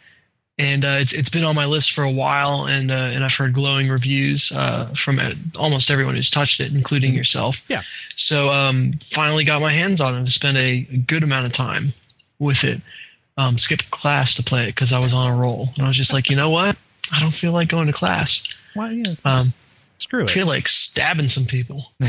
and uh, it's it's been on my list for a while, and uh, and I've heard glowing reviews uh, from almost everyone who's touched it, including yourself. Yeah. So um, finally got my hands on it to spend a, good amount of time with it. Um, skipped class to play it because I was on a roll, and I was just like, you know what? I don't feel like going to class. Why? Yeah, Um, screw I it. feel like stabbing some people. <laughs>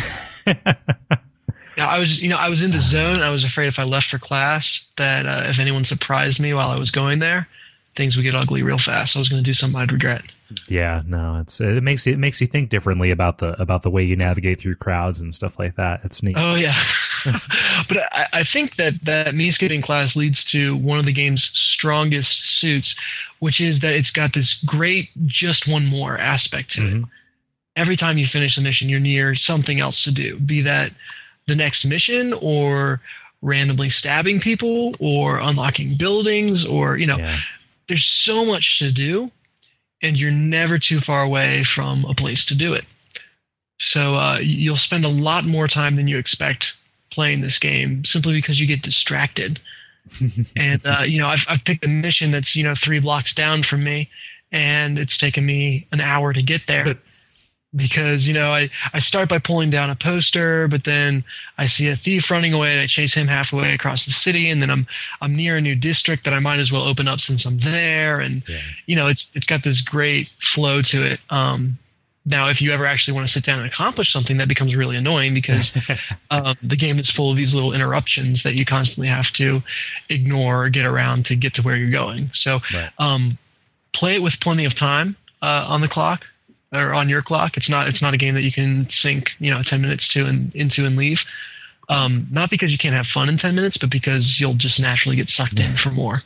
I was, you know, I was in the zone. I was afraid if I left for class that uh, if anyone surprised me while I was going there, things would get ugly real fast. I was going to do something I'd regret. yeah, no, it's it makes you it makes you think differently about the about the way you navigate through crowds and stuff like that. It's neat. Oh yeah, <laughs> <laughs> but I, I think that that me skipping class leads to one of the game's strongest suits, which is that it's got this great just one more aspect to it. Mhm. Every time you finish the mission, you're near something else to do. Be that the next mission or randomly stabbing people or unlocking buildings or you know Yeah. There's so much to do and you're never too far away from a place to do it. So uh, you'll spend a lot more time than you expect playing this game simply because you get distracted. <laughs> And uh, you know I've, I've picked a mission that's you know three blocks down from me and it's taken me an hour to get there because you know I, I start by pulling down a poster but then i see a thief running away and i chase him halfway across the city. And then i'm i'm near a new district that i might as well open up since i'm there. And Yeah. you know it's it's got this great flow to it. Um now if you ever actually want to sit down and accomplish something that becomes really annoying because <laughs> um, the game is full of these little interruptions that you constantly have to ignore or get around to get to where you're going. So Right. um, play it with plenty of time uh, on the clock or on your clock. It's not it's not a game that you can sink you know ten minutes to and into and leave. Um, not because you can't have fun in ten minutes, but because you'll just naturally get sucked in for more.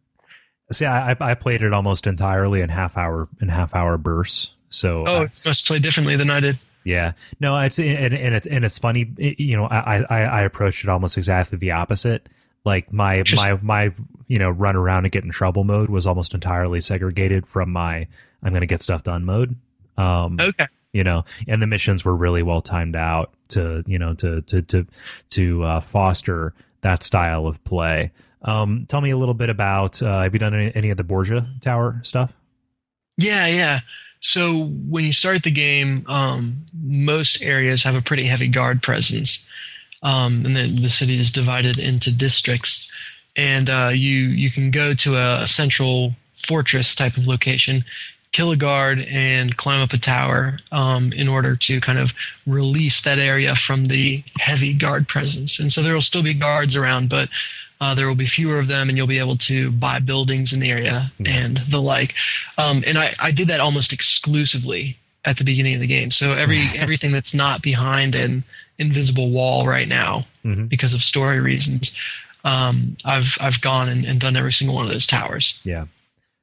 <laughs> See, I, I played it almost entirely in half hour in half hour bursts. So oh, I, you must play differently than I did. Yeah, no, it's and, and it's and it's funny. It, you know, I, I I approached it almost exactly the opposite. Like my my my you know run around and get in trouble mode was almost entirely segregated from my I'm going to get stuff done mode. Um, Okay. you know, and the missions were really well timed out to you know to to to to uh, foster that style of play. Um, tell me a little bit about uh, have you done any, any of the Borgia Tower stuff? Yeah, yeah. So when you start the game, um, most areas have a pretty heavy guard presence, um, and then the city is divided into districts, and uh, you you can go to a central fortress type of location, kill a guard, and climb up a tower um, in order to kind of release that area from the heavy guard presence. And so there will still be guards around, but uh, there will be fewer of them, and you'll be able to buy buildings in the area Yeah. and the like. Um, and I, I did that almost exclusively at the beginning of the game. So every <laughs> everything that's not behind an invisible wall right now Mhm. because of story reasons, um, I've I've gone and, and done every single one of those towers. Yeah,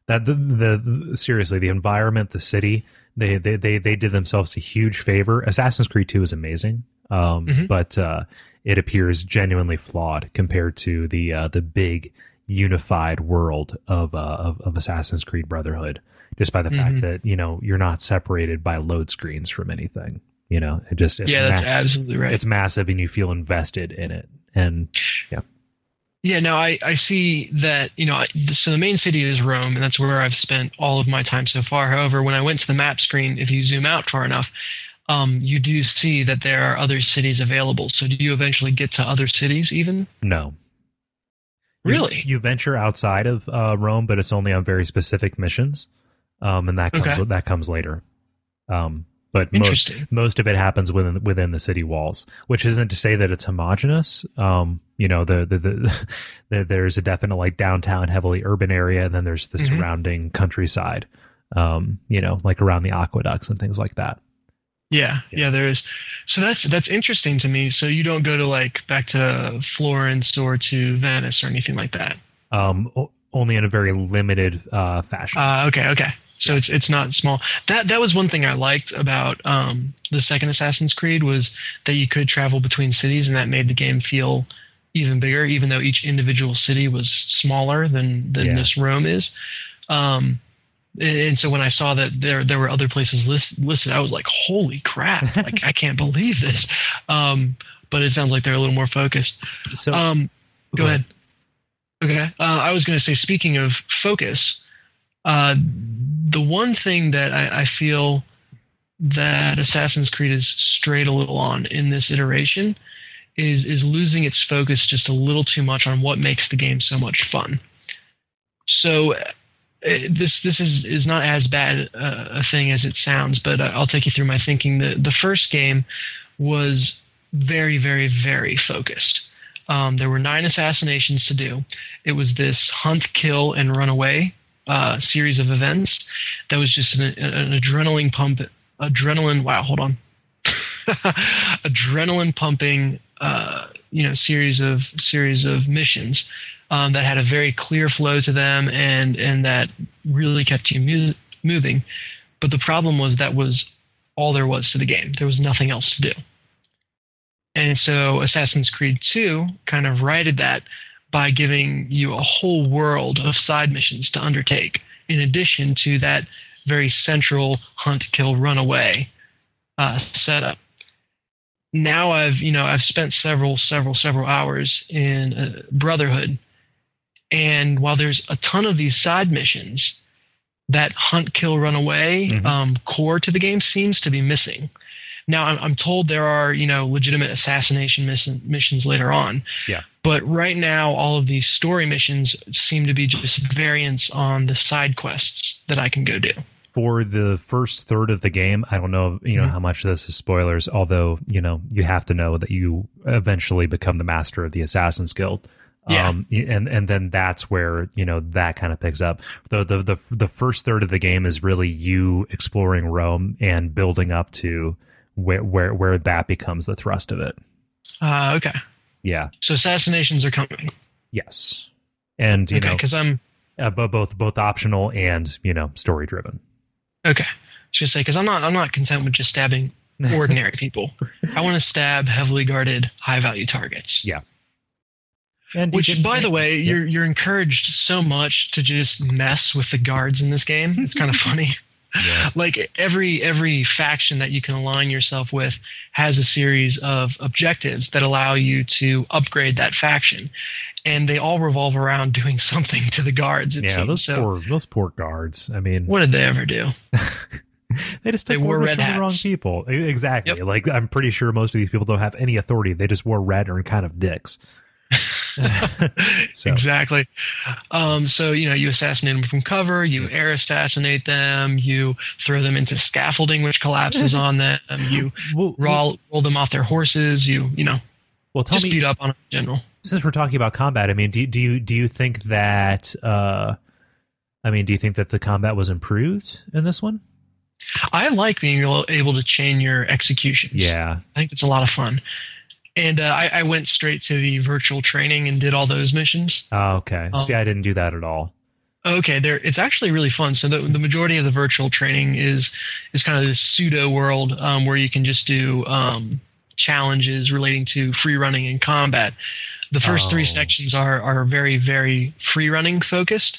that the, the, the seriously the environment, the city, they they they they did themselves a huge favor. Assassin's Creed Two is amazing, um, Mhm. but uh, it appears genuinely flawed compared to the uh, the big unified world of, uh, of of Assassin's Creed Brotherhood. Just by the fact Mhm. that you know you're not separated by load screens from anything. You know, it just it's yeah, that's ma- absolutely right. it's massive, and you feel invested in it. And Yeah, no, I, I see that, you know, I, so the main city is Rome, and that's where I've spent all of my time so far. However, when I went to the map screen, if you zoom out far enough, um, you do see that there are other cities available. So do you eventually get to other cities even? no, You- Really? You, venture outside of uh, Rome, but it's only on very specific missions, um, and that comes Okay. that comes later. Um, but most most of it happens within within the city walls, which isn't to say that it's homogenous. Um, you know, the the, the, <laughs> the there's a definite like downtown, heavily urban area, and then there's the Mhm. surrounding countryside. Um, you know, like around the aqueducts and things like that. Yeah, Yeah. yeah, there is. So that's that's interesting to me. So you don't go to like back to Florence or to Venice or anything like that. Um, only in a very limited uh, fashion. Uh, okay, okay. So it's it's not small. That that was one thing I liked about um, the second Assassin's Creed was that you could travel between cities, and that made the game feel even bigger, even though each individual city was smaller than than Yeah. this Rome is. Um, and, and so when I saw that there there were other places list, listed, I was like, "Holy crap! <laughs> like I can't believe this." Um, but it sounds like they're a little more focused. so Um, go ahead. Okay. Uh, I was going to say, speaking of focus, uh, the one thing that I, I feel that Assassin's Creed has strayed a little on in this iteration is is losing its focus just a little too much on what makes the game so much fun. So. uh, This this is, is not as bad uh, a thing as it sounds, but uh, I'll take you through my thinking. The the first game was very very very focused. Um, there were nine assassinations to do. It was this hunt, kill, and run away uh, series of events. That was just an, an adrenaline pump. Adrenaline. Wow. Hold on. <laughs> adrenaline pumping. Uh, you know, series of series of missions um, that had a very clear flow to them, and and that really kept you mu- moving. But the problem was that was all there was to the game. There was nothing else to do. And so Assassin's Creed 2 kind of righted that by giving you a whole world of side missions to undertake, in addition to that very central hunt, kill, run away uh, setup. Now I've you know I've spent several several several hours in uh, Brotherhood, and while there's a ton of these side missions, that hunt, kill, run away Mhm. um, core to the game seems to be missing. Now I'm, I'm told there are you know legitimate assassination mission, missions later on. Yeah. But right now, all of these story missions seem to be just variants on the side quests that I can go do. for the first third of the game, I don't know, you know, Mhm. how much this is spoilers, although, you know, you have to know that you eventually become the master of the Assassin's Guild. Yeah. Um, and and then that's where you know that kind of picks up. The, the the the first third of the game is really you exploring Rome and building up to where where where that becomes the thrust of it. Uh, okay. Yeah. So assassinations are coming. Yes. And you okay, know, because I'm uh, bo- both both optional and you know story driven. okay. I should say because I'm not I'm not content with just stabbing <laughs> ordinary people. I want to stab heavily guarded, high value targets. Yeah. And Which, can- by the way, Yeah. you're you're encouraged so much to just mess with the guards in this game. It's kind of <laughs> funny. Yeah. <laughs> Like every every faction that you can align yourself with has a series of objectives that allow you to upgrade that faction, and they all revolve around <laughs> doing something to the guards. Yeah, seems. those so, poor those poor guards. I mean, what did they ever do? <laughs> they just they took wore orders red from the wrong people. Exactly. Yep. Like I'm pretty sure most of these people don't have any authority. They just wore red and kind of dicks. <laughs> So- Exactly. Um, so you know, you assassinate them from cover, you air assassinate them, you throw them into scaffolding, which collapses on them. You <laughs> Well, roll roll them off their horses. You you know well, tell me beat up on them in general. since we're talking about combat. I mean, do do you do you think that? uh I mean, do you think that the combat was improved in this one? I like being able able to chain your executions. Yeah. I think it's a lot of fun. And uh, I, I went straight to the virtual training and did all those missions. Oh, okay. Um, See, I didn't do that at all. Okay, there it's actually really fun. So the, the majority of the virtual training is is kind of this pseudo world um, where you can just do um, challenges relating to free running and combat. The first three sections are are very very free running focused,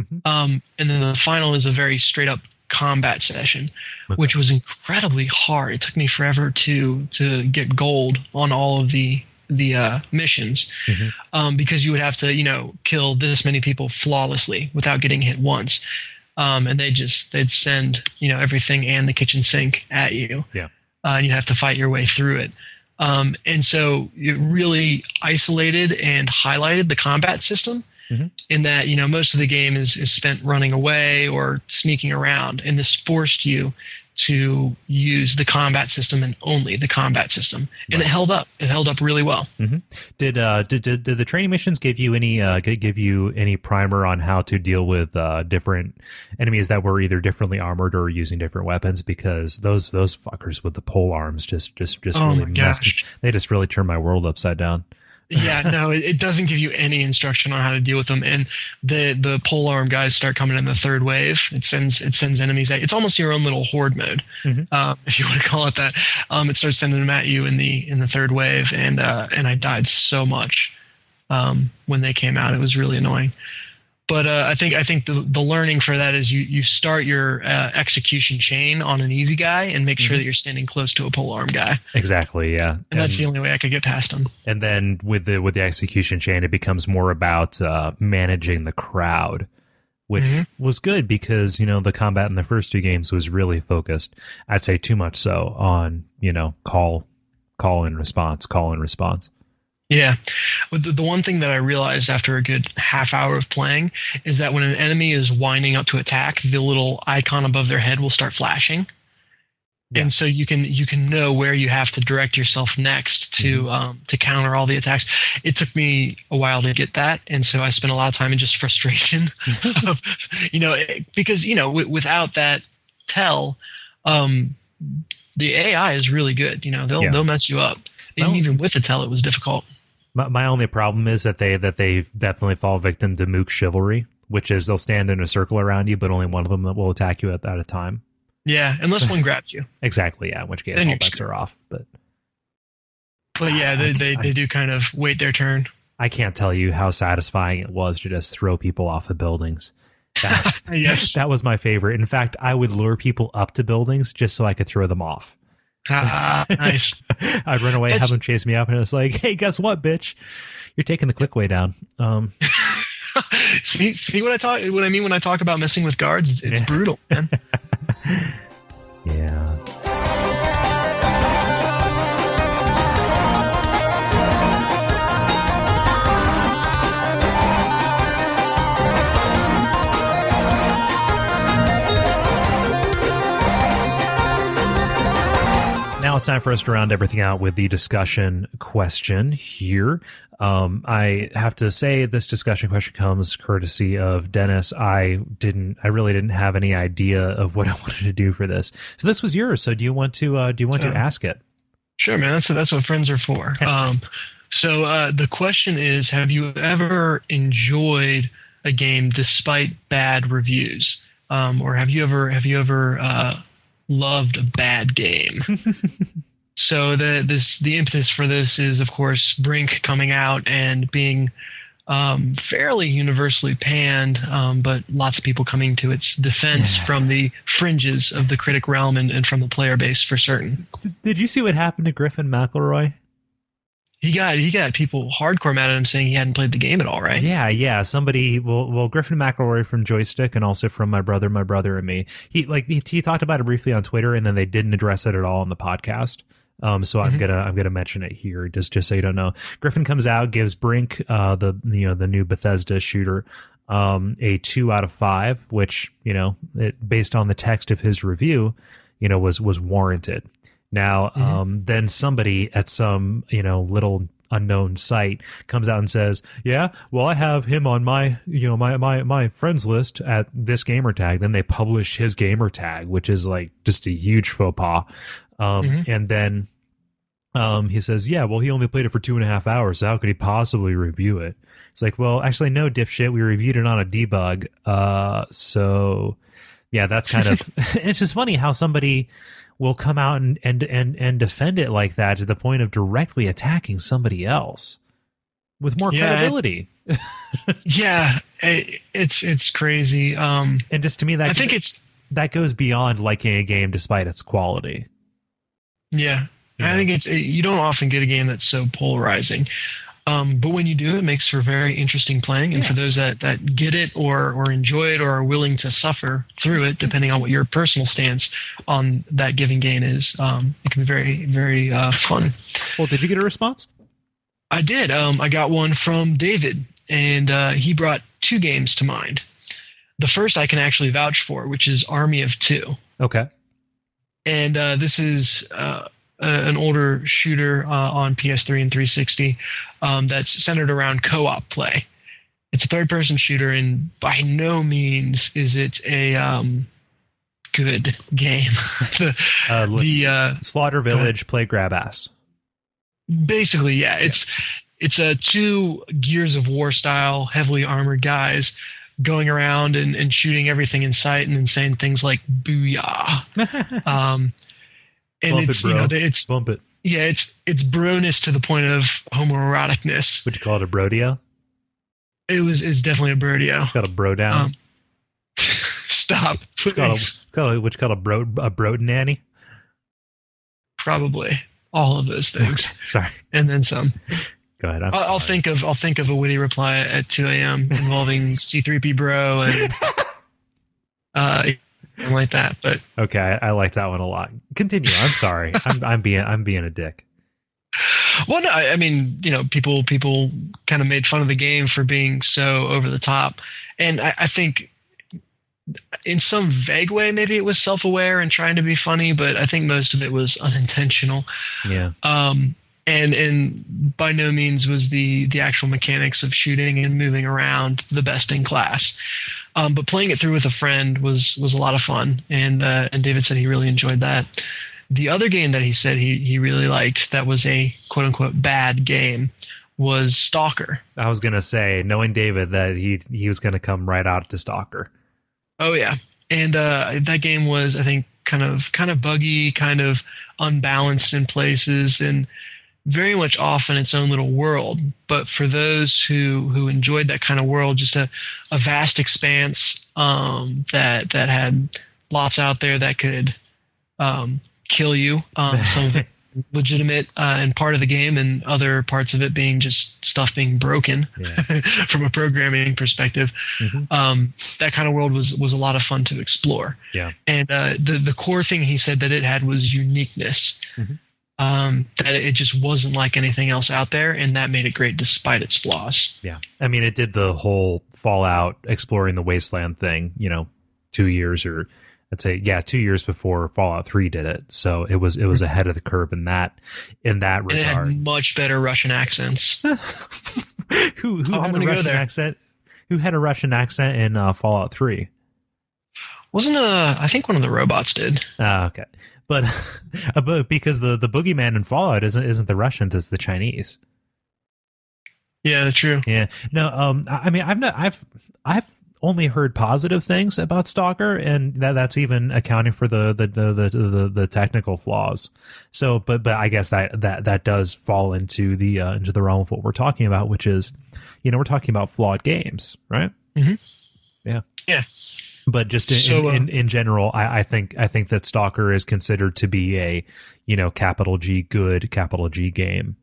Mhm. um, and then the final is a very straight up combat session, Okay. which was incredibly hard. It took me forever to to get gold on all of the the uh, missions Mhm. um, because you would have to you know kill this many people flawlessly without getting hit once um, and they just they'd send you know everything and the kitchen sink at you Yeah. uh, and you'd have to fight your way through it um, and so it really isolated and highlighted the combat system Mhm. in that you know most of the game is, is spent running away or sneaking around and this forced you to use the combat system and only the combat system and Right. it held up it held up really well Did uh did, did did the training missions give you any uh give you any primer on how to deal with uh different enemies that were either differently armored or using different weapons? Because those those fuckers with the pole arms just just just Oh really messed. They just really turned my world upside down. Yeah, no, it, it doesn't give you any instruction on how to deal with them. And the the pole arm guys start coming in the third wave. It sends it sends enemies. At, it's almost your own little horde mode, Mhm. uh, if you <laughs> want to call it that. Um, it starts sending them at you in the in the third wave, and uh, and I died so much um, when they came out. It was really annoying. But uh, I think I think the the learning for that is you you start your uh, execution chain on an easy guy and make sure Mhm. that you're standing close to a pole arm guy, Exactly, yeah. and that's the only way I could get past him. and then with the with the execution chain it becomes more about uh, managing the crowd which Mhm. was good because you know the combat in the first two games was really focused i'd say too much so on you know call call and response call and response Yeah. The, the one thing that I realized after a good half hour of playing is that when an enemy is winding up to attack, the little icon above their head will start flashing. Yeah. And so you can you can know where you have to direct yourself next to um, to counter all the attacks. It took me a while to get that, and so I spent a lot of time in just <laughs> frustration, <laughs> of, you know, because you know w- without that tell, um, the AI is really good. You know, they'll Yeah. they'll mess you up. And even with the tell, it was difficult. My, my only problem is that they that they definitely fall victim to mook chivalry which is they'll stand in a circle around you but only one of them will attack you at, at a time Yeah, unless one grabs you. <laughs> exactly yeah in which case Then all bets are off but But yeah, they, they, they do kind of wait their turn. i can't tell you how satisfying it was to just throw people off of buildings That- <laughs> yes. That was my favorite. In fact, I would lure people up to buildings just so I could throw them off. Ah, <laughs> nice. I'd run away, have That's- them chase me up, and it's like, <laughs> hey, guess what, bitch? You're taking the quick way down. Um, <laughs> see, see what I talk, what I mean when I talk about messing with guards? It's, it's Yeah. brutal, man. yeah. Now it's time for us to round everything out with the discussion question here. Um, I have to say this discussion question comes courtesy of Dennis. I didn't, I really didn't have any idea of what <laughs> I wanted to do for this. So this was yours. So do you want to, uh, do you want to ask it? Sure, man. That's that's what friends are for. um, so uh, the question is: Have you ever enjoyed a game despite bad reviews, um, or have you ever have you ever uh, loved a bad game? <laughs> so the this the impetus for this is, of course, Brink coming out and being um, fairly universally panned, um, but lots of people coming to its defense Yeah. from the fringes of the critic realm and, and from the player base for certain. Did you see what happened to Griffin McElroy? He got he got people hardcore mad at him saying he hadn't played the game at all, right? Yeah, yeah. Somebody, well, well, Griffin McElroy from Joystiq, and also from my brother, my brother, and me. He like he, he talked about it briefly on Twitter, and then they didn't address it at all on the podcast. Um, so I'm Mhm. gonna I'm gonna mention it here just just so you don't know. Griffin comes out, gives Brink, uh, the you know the new Bethesda shooter, um, a two out of five, which you know it, based on the text of his review, you know was was warranted. Now, Mhm. um, then somebody at some you know little unknown site comes out and says, "Yeah, well, I have him on my you know my my my friends list at this gamer tag." Then they publish his gamer tag, which is like just a huge faux pas. Um, Mhm. And then um, he says, "Yeah, well, he only played it for two and a half hours. So how could he possibly review it?" It's like, well, actually, no, dipshit. We reviewed it on a debug. Uh, so yeah, that's kind of. <laughs> <laughs> it's just funny how somebody will come out and, and and and defend it like that to the point of directly attacking somebody else with more Yeah, it- credibility. <laughs> Yeah, it, it's it's crazy. Um, and just to me, that I think it's that goes beyond liking a game despite its quality. yeah. You I think it's you don't often get a game that's so polarizing. Um, but when you do, it makes for very interesting playing. And Yeah. for those that, that get it or, or enjoy it or are willing to suffer through it, depending on what your personal stance on that given game is, um, it can be very, very uh, fun. Well, did you get a response? I did. Um, I got one from David, and uh, he brought two games to mind. The first I can actually vouch for, which is Army of Two. Okay. and uh, this is uh, an older shooter uh, on PS3 and 360 um, that's centered around co-op play. It's a third-person shooter, and by no means is it a um, good game. <laughs> the Uh, the uh, Slaughter Village, play grab ass. basically, yeah, it's it's a two Gears of War style, heavily armored guys going around and, and shooting everything in sight and then saying things like "booyah." <laughs> Um, and Bump it, it's you know it's Bump it. yeah it's it's broness to the point of homoeroticness. Would you call it a brodio? It was it's definitely a brodio. Got a bro down. Um, <laughs> Stop, Would you call please. it, call it, would you call a bro a broad nanny? Probably all of those things, <laughs> Sorry. and then some. Go ahead. I'm I'll, I'll think of I'll think of a witty reply at 2 a.m. involving <laughs> C3P bro and uh, something like that. But Okay, I, I like that one a lot. Continue. I'm sorry. <laughs> I'm, I'm being I'm being a dick. well, no, I, I mean, you know, people people kind of made fun of the game for being so over the top, and I, I think in some vague way maybe it was self-aware and trying to be funny, but I think most of it was unintentional. Yeah. um, and and by no means was the the actual mechanics of shooting and moving around the best in class. Um, but playing it through with a friend was was a lot of fun, and uh, and David said he really enjoyed that. The other game that he said he he really liked that was a quote unquote bad game was Stalker. I was gonna say, knowing David, that he he was gonna come right out to Stalker. Oh yeah, and uh, that game was I think kind of kind of buggy, kind of unbalanced in places, and very much off in its own little world. But for those who who enjoyed that kind of world, just a, a vast expanse um, that that had lots out there that could um, kill you. Um, some of it <laughs> legitimate uh, and part of the game, and other parts of it being just stuff being broken Yeah. <laughs> from a programming perspective Mhm. um, that kind of world was was a lot of fun to explore. Yeah. And uh, the the core thing he said that it had was uniqueness. Mhm. Um, that it just wasn't like anything else out there, and that made it great despite its flaws. Yeah. I mean, it did the whole Fallout exploring the wasteland thing, you know, two years or I'd say yeah, two years before Fallout Three did it. So it was it was ahead of the curve in that in that And it had much better Russian accents. <laughs> who who Oh, had a Russian accent? Who had a Russian accent in uh, Fallout Three? Wasn't a I think one of the robots did. Ah, okay, but <laughs> but because the the boogeyman in Fallout isn't isn't the Russians, it's the Chinese. Yeah, that's true. Yeah. No, um I mean I've not I've I've only heard positive things about Stalker and that that's even accounting for the the the the, the, the technical flaws. So but but I guess that that that does fall into the uh, into the realm of what we're talking about which is you know we're talking about flawed games, right? Mhm. Yeah. Yeah. But just in, So, uh, in, in general, I, I think I think that Stalker is considered to be a, you know, capital G good, capital G game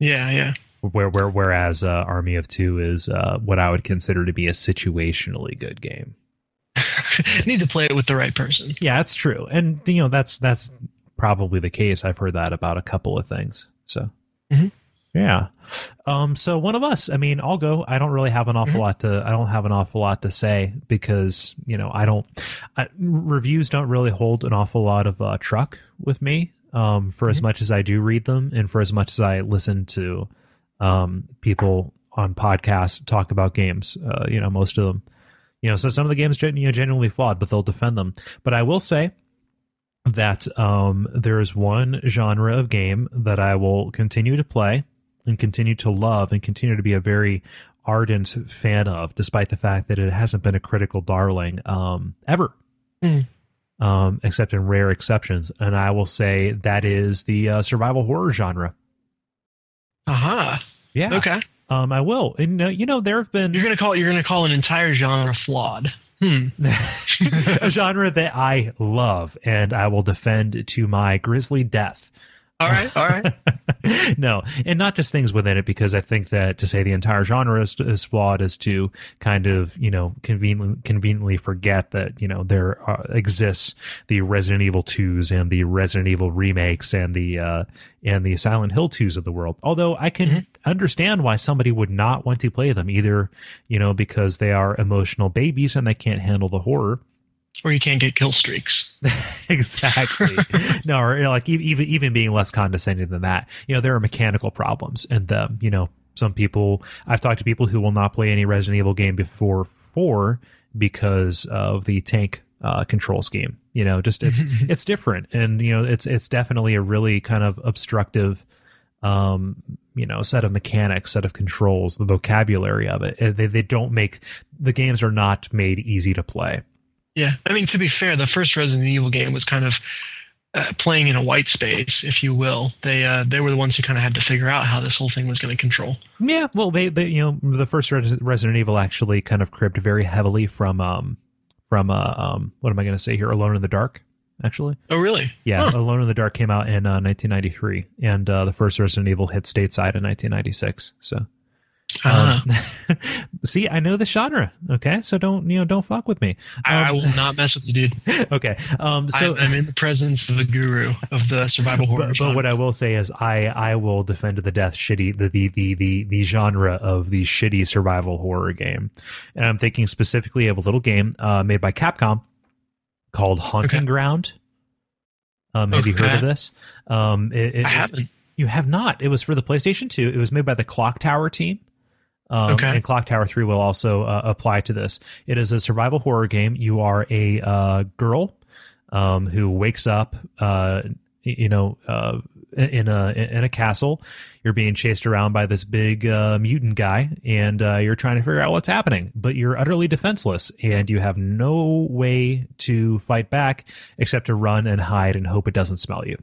Yeah, yeah. where, where whereas uh, Army of Two is uh, what I would consider to be a situationally good game. <laughs> Need to play it with the right person. Yeah, that's true, and you know that's that's probably the case. I've heard that about a couple of things. So, Mhm. Yeah. Um. So one of us. I mean, I'll go. I don't really have an awful Mhm. lot to. I don't have an awful lot to say because you know I don't. I, reviews don't really hold an awful lot of uh, truck with me. Um. For as much as I do read them, and for as much as I listen to, um, people on podcasts talk about games. Uh, you know, most of them. You know, so some of the games, gen- you know, genuinely flawed, but they'll defend them. But I will say that um, there is one genre of game that I will continue to play and continue to love and continue to be a very ardent fan of, despite the fact that it hasn't been a critical darling um, ever. Mm. Um, except in rare exceptions, and I will say that is the uh, survival horror genre. Aha. Yeah, Okay. um, I will. And uh, you know, there have been You're gonna call you're gonna call an entire genre flawed. Hmm. <laughs> <laughs> a genre that I love and I will defend to my grisly death. All right. All right. <laughs> no, and not just things within it, because I think that to say the entire genre is, is flawed is to kind of you know conveniently conveniently forget that you know there are, exists the Resident Evil twos and the Resident Evil remakes and the uh, and the Silent Hill twos of the world. Although I can Mhm. understand why somebody would not want to play them, either you know because they are emotional babies and they can't handle the horror, or you can't get kill streaks. <laughs> exactly. <laughs> no, or you know, like even even being less condescending than that. You know, there are mechanical problems in them. You know, some people I've talked to people who will not play any Resident Evil game before four because of the tank uh, control scheme. You know, just it's <laughs> it's different, and you know, it's it's definitely a really kind of obstructive. Um, you know, set of mechanics, set of controls, the vocabulary of it. They, they don't make the games are not made easy to play. Yeah. I mean, to be fair, the first Resident Evil game was kind of uh, playing in a white space, if you will. They uh, they were the ones who kind of had to figure out how this whole thing was going to control. Yeah, well, they, they you know the first Res- Resident Evil actually kind of cribbed very heavily from um from uh, um what am I going to say here Alone in the Dark actually Oh, really? yeah Huh. Alone in the Dark came out in uh, 1993 and uh, the first Resident Evil hit stateside in 1996 so Ah. um, <laughs> see I know the genre okay so don't you know don't fuck with me I, I um, will not mess with you, dude. <laughs> okay um so I'm, I'm in the presence of a guru of the survival <laughs> horror. but, but what I will say is I I will defend to the death shitty the the the the, the genre of the shitty survival horror game, and I'm thinking specifically of a little game uh, made by Capcom called Haunting Okay. Ground. Um, have you heard of this? Um, it, it- I haven't. You have not. It was for the PlayStation 2. It was made by the Clock Tower team. Um, Okay. And Clock Tower 3 will also uh, apply to this. It is a survival horror game. You are a uh, girl um, who wakes up, uh, you know, uh, in a in a castle. You're being chased around by this big uh, mutant guy, and uh, you're trying to figure out what's happening. But you're utterly defenseless, and you have no way to fight back except to run and hide and hope it doesn't smell you.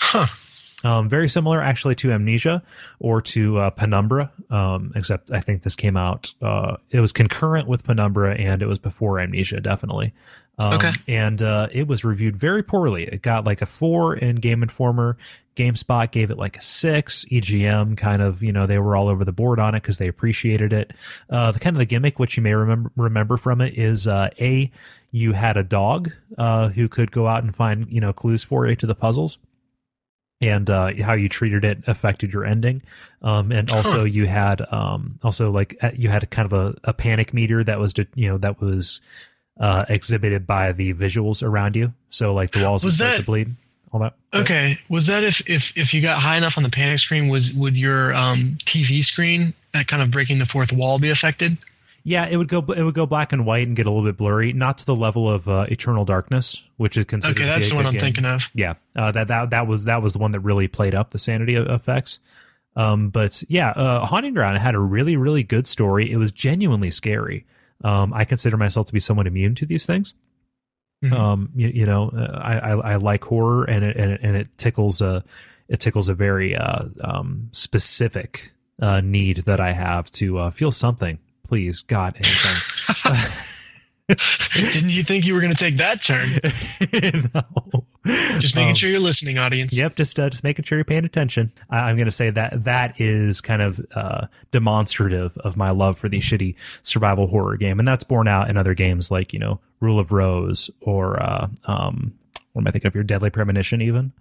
Huh. Um, very similar, actually, to Amnesia or to uh, Penumbra, um, except I think this came out. Uh, it was concurrent with Penumbra, and it was before Amnesia, definitely. Um, Okay. And uh, it was reviewed very poorly. It got like a four in Game Informer. GameSpot gave it like a six. EGM kind of, you know, they were all over the board on it because they appreciated it. Uh, the kind of the gimmick, which you may remember remember from it, is uh, a you had a dog uh, who could go out and find you know clues for you to the puzzles and uh, how you treated it affected your ending. Um, and also Huh. you had um, also like uh, you had kind of a, a panic meter that was you know that was uh, exhibited by the visuals around you. So like the walls would Was start that- to bleed. All that. Okay, was that if if if you got high enough on the panic screen, was would your um, TV screen at kind of breaking the fourth wall be affected? Yeah, it would go. It would go black and white and get a little bit blurry. Not to the level of uh, Eternal Darkness, which is considered. Okay, that's the one I'm game. thinking of. Yeah, uh, that that that was that was the one that really played up the sanity effects. Um, but yeah, uh, Haunting Ground had a really really good story. It was genuinely scary. Um, I consider myself to be somewhat immune to these things. Mhm. Um, you, you know, uh, I, I I like horror, and it and it, and it tickles a it tickles a very uh, um, specific uh, need that I have to uh, feel something. Please, God, anything. <laughs> Didn't you think you were going to take that turn? <laughs> no. Just making Um, sure you're listening, audience. Yep, just uh, just making sure you're paying attention. I, I'm going to say that that is kind of uh, demonstrative of my love for the shitty survival horror game, and that's borne out in other games like you know Rule of Rose or uh, um, what am I thinking of? Your Deadly Premonition, even.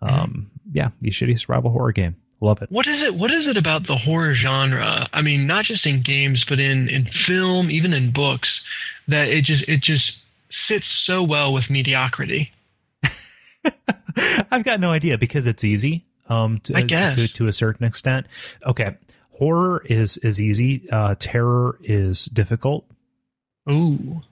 Um, yeah, the shitty survival horror game. Love it. What is it? What is it about the horror genre? I mean, not just in games, but in in film, even in books, that it just it just sits so well with mediocrity. <laughs> I've got no idea because it's easy. Um, to, I guess. to, to a certain extent. Okay, horror is is easy. Uh, terror is difficult. Ooh,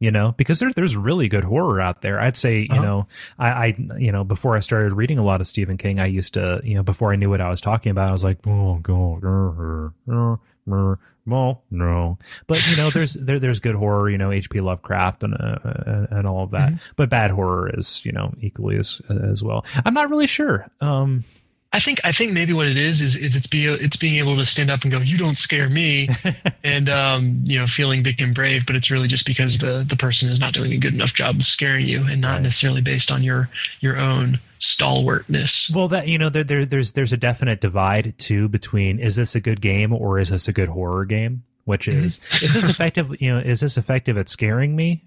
you know because there, there's really good horror out there. I'd say you Uh-huh. know I, I you know before i started reading a lot of stephen king i used to you know before i knew what i was talking about i was like oh god uh, uh, uh, well no. But you know <laughs> there's there, there's good horror you know hp lovecraft and uh, uh, and all of that. But bad horror is you know equally as as well. I'm not really sure. Um I think I think maybe what it is is is it's be it's being able to stand up and go, you don't scare me, <laughs> and um, you know, feeling big and brave. But it's really just because the the person is not doing a good enough job of scaring you, and not Right. necessarily based on your your own stalwartness. Well, that you know, there, there there's there's a definite divide too between is this a good game or is this a good horror game? Which is is this effective? You know, is this effective at scaring me?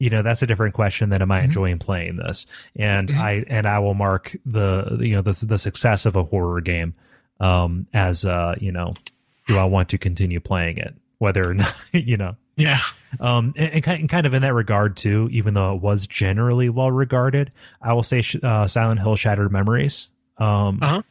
You know, that's a different question than am I Mhm. enjoying playing this? And Mhm. I and I will mark the you know the the success of a horror game um as uh you know do I want to continue playing it whether or <laughs> not you know Yeah, um, and, and kind and kind of in that regard too, even though it was generally well regarded, I will say sh- uh, Silent Hill Shattered Memories. Um, Uh-huh.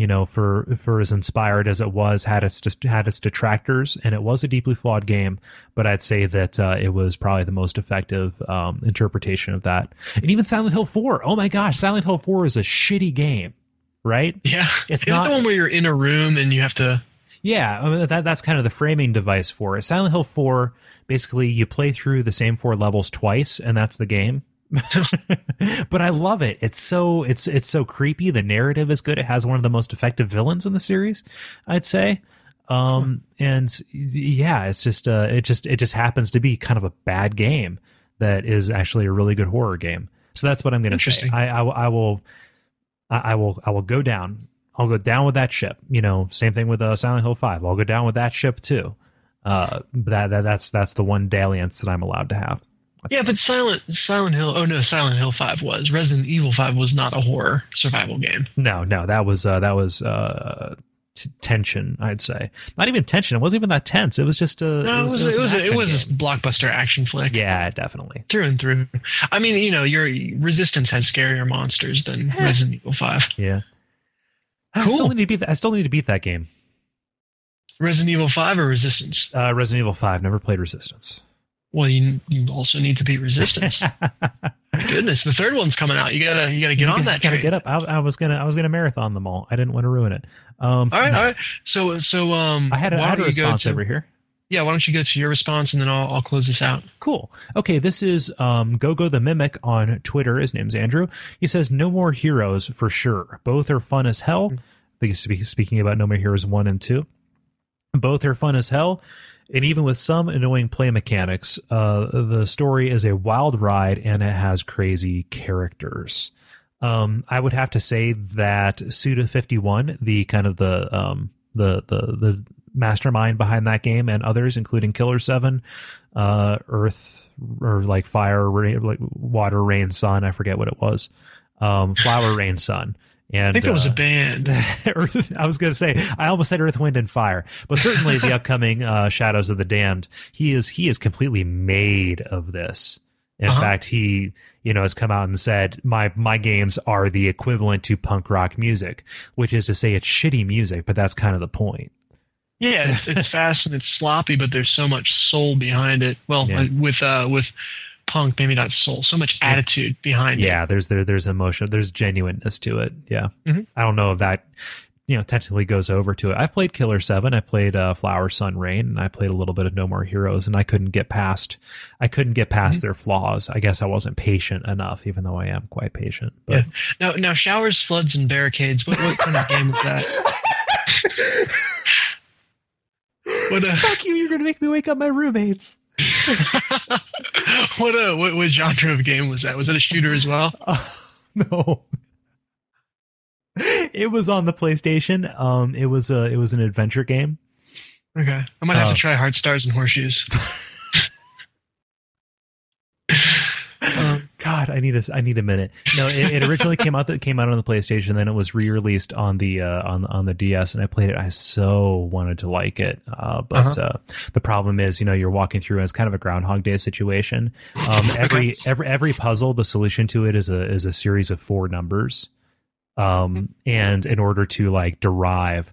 You know, for for as inspired as it was, had its had its detractors, and it was a deeply flawed game. But I'd say that uh, it was probably the most effective um, interpretation of that. And even Silent Hill Four. Oh my gosh, Silent Hill Four is a shitty game, right? yeah. It's Is that not- the one where you're in a room and you have to. Yeah, I mean, that that's kind of the framing device for it. Silent Hill 4, basically you play through the same four levels twice and that's the game. <laughs> but I love it. It's so it's it's so creepy. The narrative is good. It has one of the most effective villains in the series, I'd say. Um and yeah, it's just uh it just it just happens to be kind of a bad game that is actually a really good horror game. So that's what I'm going to say. I, I will- I will I, I will I will go down. I'll go down with that ship. You know, same thing with uh, Silent Hill Five. I'll go down with that ship too. Uh, that, that that's that's the one dalliance that I'm allowed to have. Yeah, but Silent Silent Hill. Oh no, Silent Hill Five was Resident Evil Five was not a horror survival game. No, no, that was uh, that was uh, t- tension. I'd say not even tension. It wasn't even that tense. It was just a. No, it was it was it was, a, game. blockbuster action flick. Yeah, definitely. through and through. I mean, you know, your Resistance has scarier monsters than Eh. Resident Evil Five. Yeah. I Cool. still need to beat. That. I still need to beat that game. Resident Evil Five or Resistance? Uh, Resident Evil Five. Never played Resistance. Well, you you also need to beat Resistance. <laughs> Goodness, the third one's coming out. You gotta you gotta get You on gotta- that gotta train. get up. I, I was gonna I was gonna marathon them all. I didn't want to ruin it. Um, All right, all right. So so um, I had a, why I had a don't you go response to- over here. Yeah, why don't you go to your response and then I'll I'll close this out. Cool. Okay, this is um, Gogo the Mimic on Twitter. His name's Andrew. He says, No more heroes for sure. Both are fun as hell. I think he's speaking about No More Heroes 1 and 2. Both are fun as hell. And even with some annoying play mechanics, uh, the story is a wild ride and it has crazy characters. Um, I would have to say that Suda51, the kind of the um, the the the mastermind behind that game, and others, including Killer Seven, uh, Earth or like Fire, rain, like Water, Rain, Sun. I forget what it was. Um, Flower, Rain, Sun And I think it was uh, a band. <laughs> I was going to say I almost said Earth, Wind, and Fire, but certainly the <laughs> upcoming uh, Shadows of the Damned. He is he is completely made of this. In Uh-huh. fact, he you know has come out and said my my games are the equivalent to punk rock music, which is to say it's shitty music, but that's kind of the point. Yeah, it's, it's <laughs> fast and it's sloppy, but there's so much soul behind it. Well, Yeah. uh, with uh, with punk, maybe not soul, so much attitude behind it. Yeah, there's there there's emotion, there's genuineness to it. Yeah, Mhm. I don't know if that you know technically goes over to it. I've played Killer Seven, I played uh, Flower Sun Rain, and I played a little bit of No More Heroes, and I couldn't get past I couldn't get past Mm-hmm. their flaws. I guess I wasn't patient enough, even though I am quite patient. But Yeah. Now, now showers, floods, and barricades. What, what kind of game was that? <laughs> what uh, fuck you, you're gonna make me wake up my roommates. <laughs> what uh, what what genre of game was that? Was it a shooter as well? <laughs> no. It was on the PlayStation. Um, it was a it was an adventure game. Okay, I might have Uh, to try Heart Stars and Horseshoes. <laughs> um, God, I need a I need a minute. No, it, it originally came out that came out on the PlayStation, then it was re-released on the uh, on on the DS, and I played it. I so wanted to like it, uh, but Uh-huh. uh, the problem is, you know, you're walking through, and it's kind of a Groundhog Day situation. Um, <laughs> every every every puzzle, the solution to it is a is a series of four numbers, um, and in order to like derive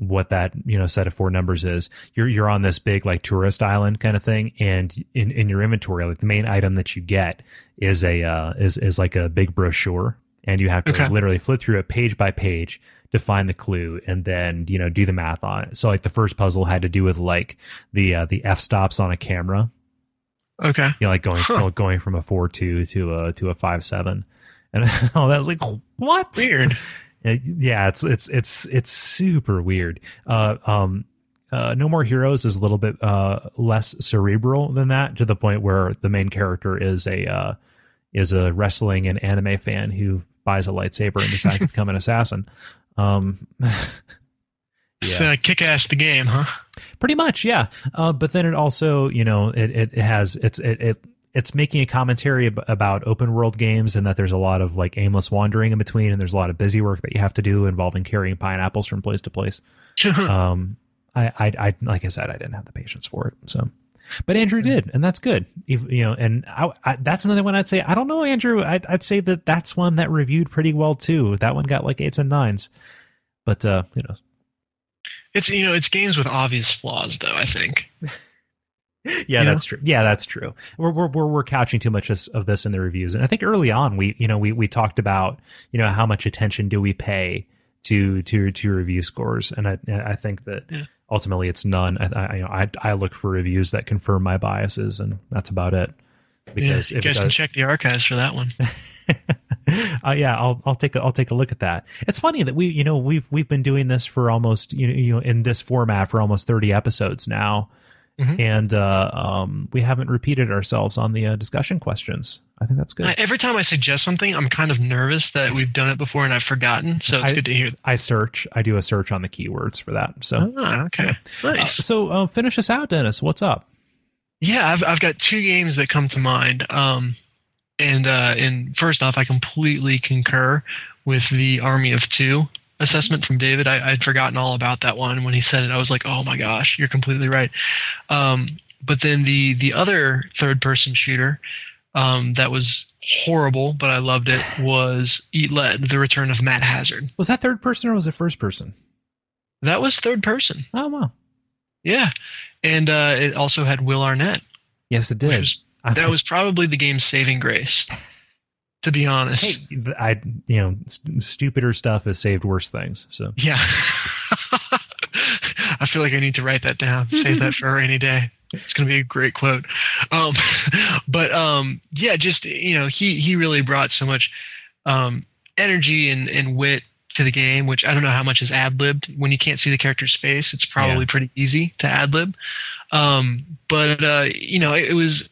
what that you know set of four numbers is you're you're on this big like tourist island kind of thing and in in your inventory like the main item that you get is a uh is is like a big brochure and you have to Okay. literally flip through it page by page to find the clue and then you know do the math on it so like the first puzzle had to do with like the uh, the f stops on a camera okay. you know like going Huh. going from a 4-2 to a to a 5-7 and <laughs> all that was like what Weird. <laughs> uh, yeah, it's it's it's it's super weird. Uh, um, uh, no more heroes is a little bit uh, less cerebral than that, to the point where the main character is a uh, is a wrestling and anime fan who buys a lightsaber and decides to <laughs> become an assassin. Um, <laughs> uh, kick ass the game, huh? pretty much, yeah. Uh, but then it also, you know, it it, it has it's it, it it's making a commentary ab- about open world games and that there's a lot of like aimless wandering in between and there's a lot of busy work that you have to do involving carrying pineapples from place to place. <laughs> um I, I i like i said i didn't have the patience for it so but andrew did and that's good If- you know and I, I, that's another one i'd say i don't know andrew I'd, I'd say that that's one that reviewed pretty well too that one got like eights and nines but uh you know it's you know it's games with obvious flaws, though. I think. <laughs> <laughs> yeah You know? that's true yeah that's true we're, we're we're we're couching too much of this in the reviews and i think early on we you know we we talked about you know how much attention do we pay to to to review scores and i i think that Yeah. ultimately it's none i I, you know, I i look for reviews that confirm my biases and that's about it because yeah, you guys can check the archives for that one. <laughs> uh, yeah, I'll I'll take a, I'll take a look at that. It's funny that we you know we've we've been doing this for almost you know, you know in this format for almost thirty episodes now, Mhm. and uh, um, we haven't repeated ourselves on the uh, discussion questions. I think that's good. I, every time I suggest something, I'm kind of nervous that we've done it before and I've forgotten. So it's I- good to hear. That. I search. I do a search on the keywords for that. So Ah, okay, uh, nice. so uh, finish us out, Dennis. What's up? Yeah, I've I've got two games that come to mind. Um, and uh, and first off, I completely concur with the Army of Two assessment from David. I, I'd forgotten all about that one when he said it. I was like, oh my gosh, you're completely right. Um, but then the the other third person shooter um, that was horrible, but I loved it was Eat Lead: The Return of Matt Hazard. Was that third person or was it first person? That was third person. Oh wow. Yeah, and uh, it also had Will Arnett. Yes, it did. was that was probably the game's saving grace <laughs> to be honest. Hey, I you know st- stupider stuff has saved worse things. So. Yeah. <laughs> I feel like i need to write that down save that for a rainy day. It's going to be a great quote. Um, <laughs> but um, yeah just you know he he really brought so much um, energy and, and wit to the game which i don't know how much is ad-libbed when you can't see the character's face it's probably Yeah. pretty easy to ad-lib um, but uh, you know it, it was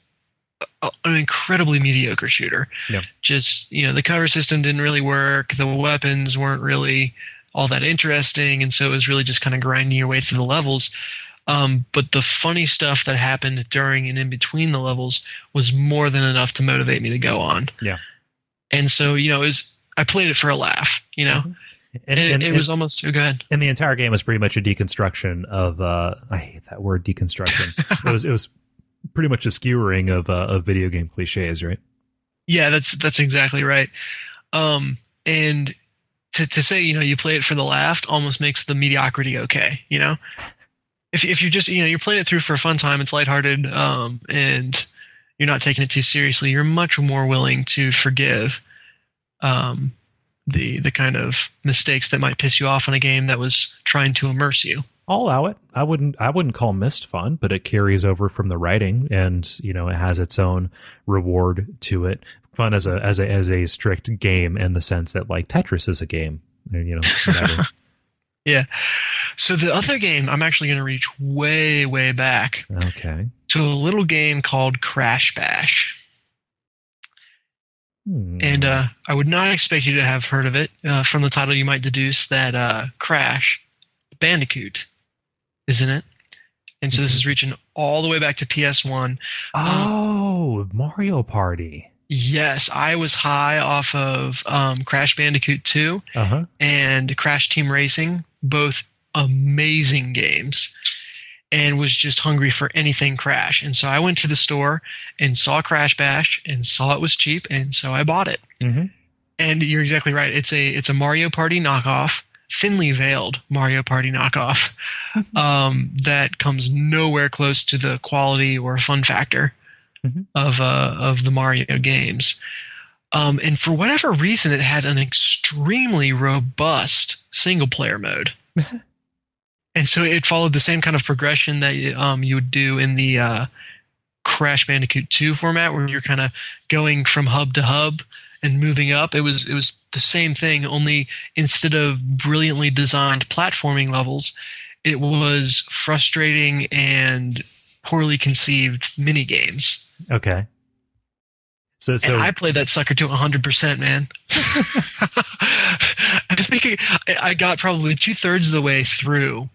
an incredibly mediocre shooter. Yeah. Just you know, the cover system didn't really work. The weapons weren't really all that interesting, and so it was really just kind of grinding your way through the levels. Um, but the funny stuff that happened during and in between the levels was more than enough to motivate me to go on. Yeah. And so you know, it was I played it for a laugh. You know, And, it, and, it and- was almost oh, good. and the entire game was pretty much a deconstruction of uh I hate that word deconstruction. <laughs> it was it was pretty much a skewering of uh, of video game cliches, right? Yeah, that's that's exactly right. Um, and to to say you know you play it for the laugh almost makes the mediocrity okay. You know, <laughs> if if you're just you know you're playing it through for a fun time, it's lighthearted, um, and you're not taking it too seriously. You're much more willing to forgive, um, the the kind of mistakes that might piss you off in a game that was trying to immerse you. I'll allow it. I wouldn't. I wouldn't call Myst fun, but it carries over from the writing, and you know it has its own reward to it. Fun as a as a as a strict game in the sense that like Tetris is a game. You know, whatever. <laughs> So the other game I'm actually going to reach way way back okay. to a little game called Crash Bash. Hmm. And uh, I would not expect you to have heard of it. Uh, from the title, you might deduce that uh, Crash Bandicoot is in it. And so this is reaching all the way back to PS1. oh, Mario Party. Yes, I was high off of um, Crash Bandicoot 2 Uh huh. and Crash Team Racing, both amazing games, and was just hungry for anything Crash. And so I went to the store and saw Crash Bash and saw it was cheap, and so I bought it. hmm And you're exactly right. It's a it's a Mario Party knockoff, thinly veiled Mario Party knockoff, um, that comes nowhere close to the quality or fun factor Mhm. of uh, of the Mario games. Um, and for whatever reason, it had an extremely robust single player mode. <laughs> and so it followed the same kind of progression that um, you would do in the uh, Crash Bandicoot 2 format, where you're kind of going from hub to hub and moving up. It was it was the same thing, only instead of brilliantly designed platforming levels, it was frustrating and poorly conceived mini games. Okay. So so and I played that sucker to 100%, man. <laughs> I think I I got probably two thirds of the way through,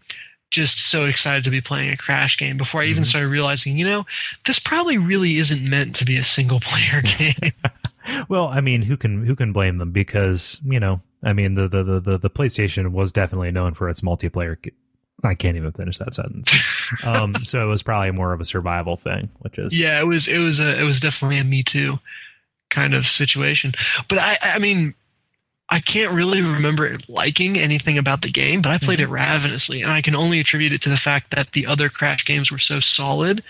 just so excited to be playing a Crash game before I even Mhm. started realizing, you know, this probably really isn't meant to be a single player <laughs> game. Well, I mean, who can who can blame them? Because you know, I mean, the the the the, PlayStation was definitely known for its multiplayer. I can't even finish that sentence. <laughs> Um, so it was probably more of a survival thing, which is yeah, it was it was a it was definitely a me too kind of situation. But I I mean I can't really remember liking anything about the game, but I played it ravenously, and I can only attribute it to the fact that the other Crash games were so solid,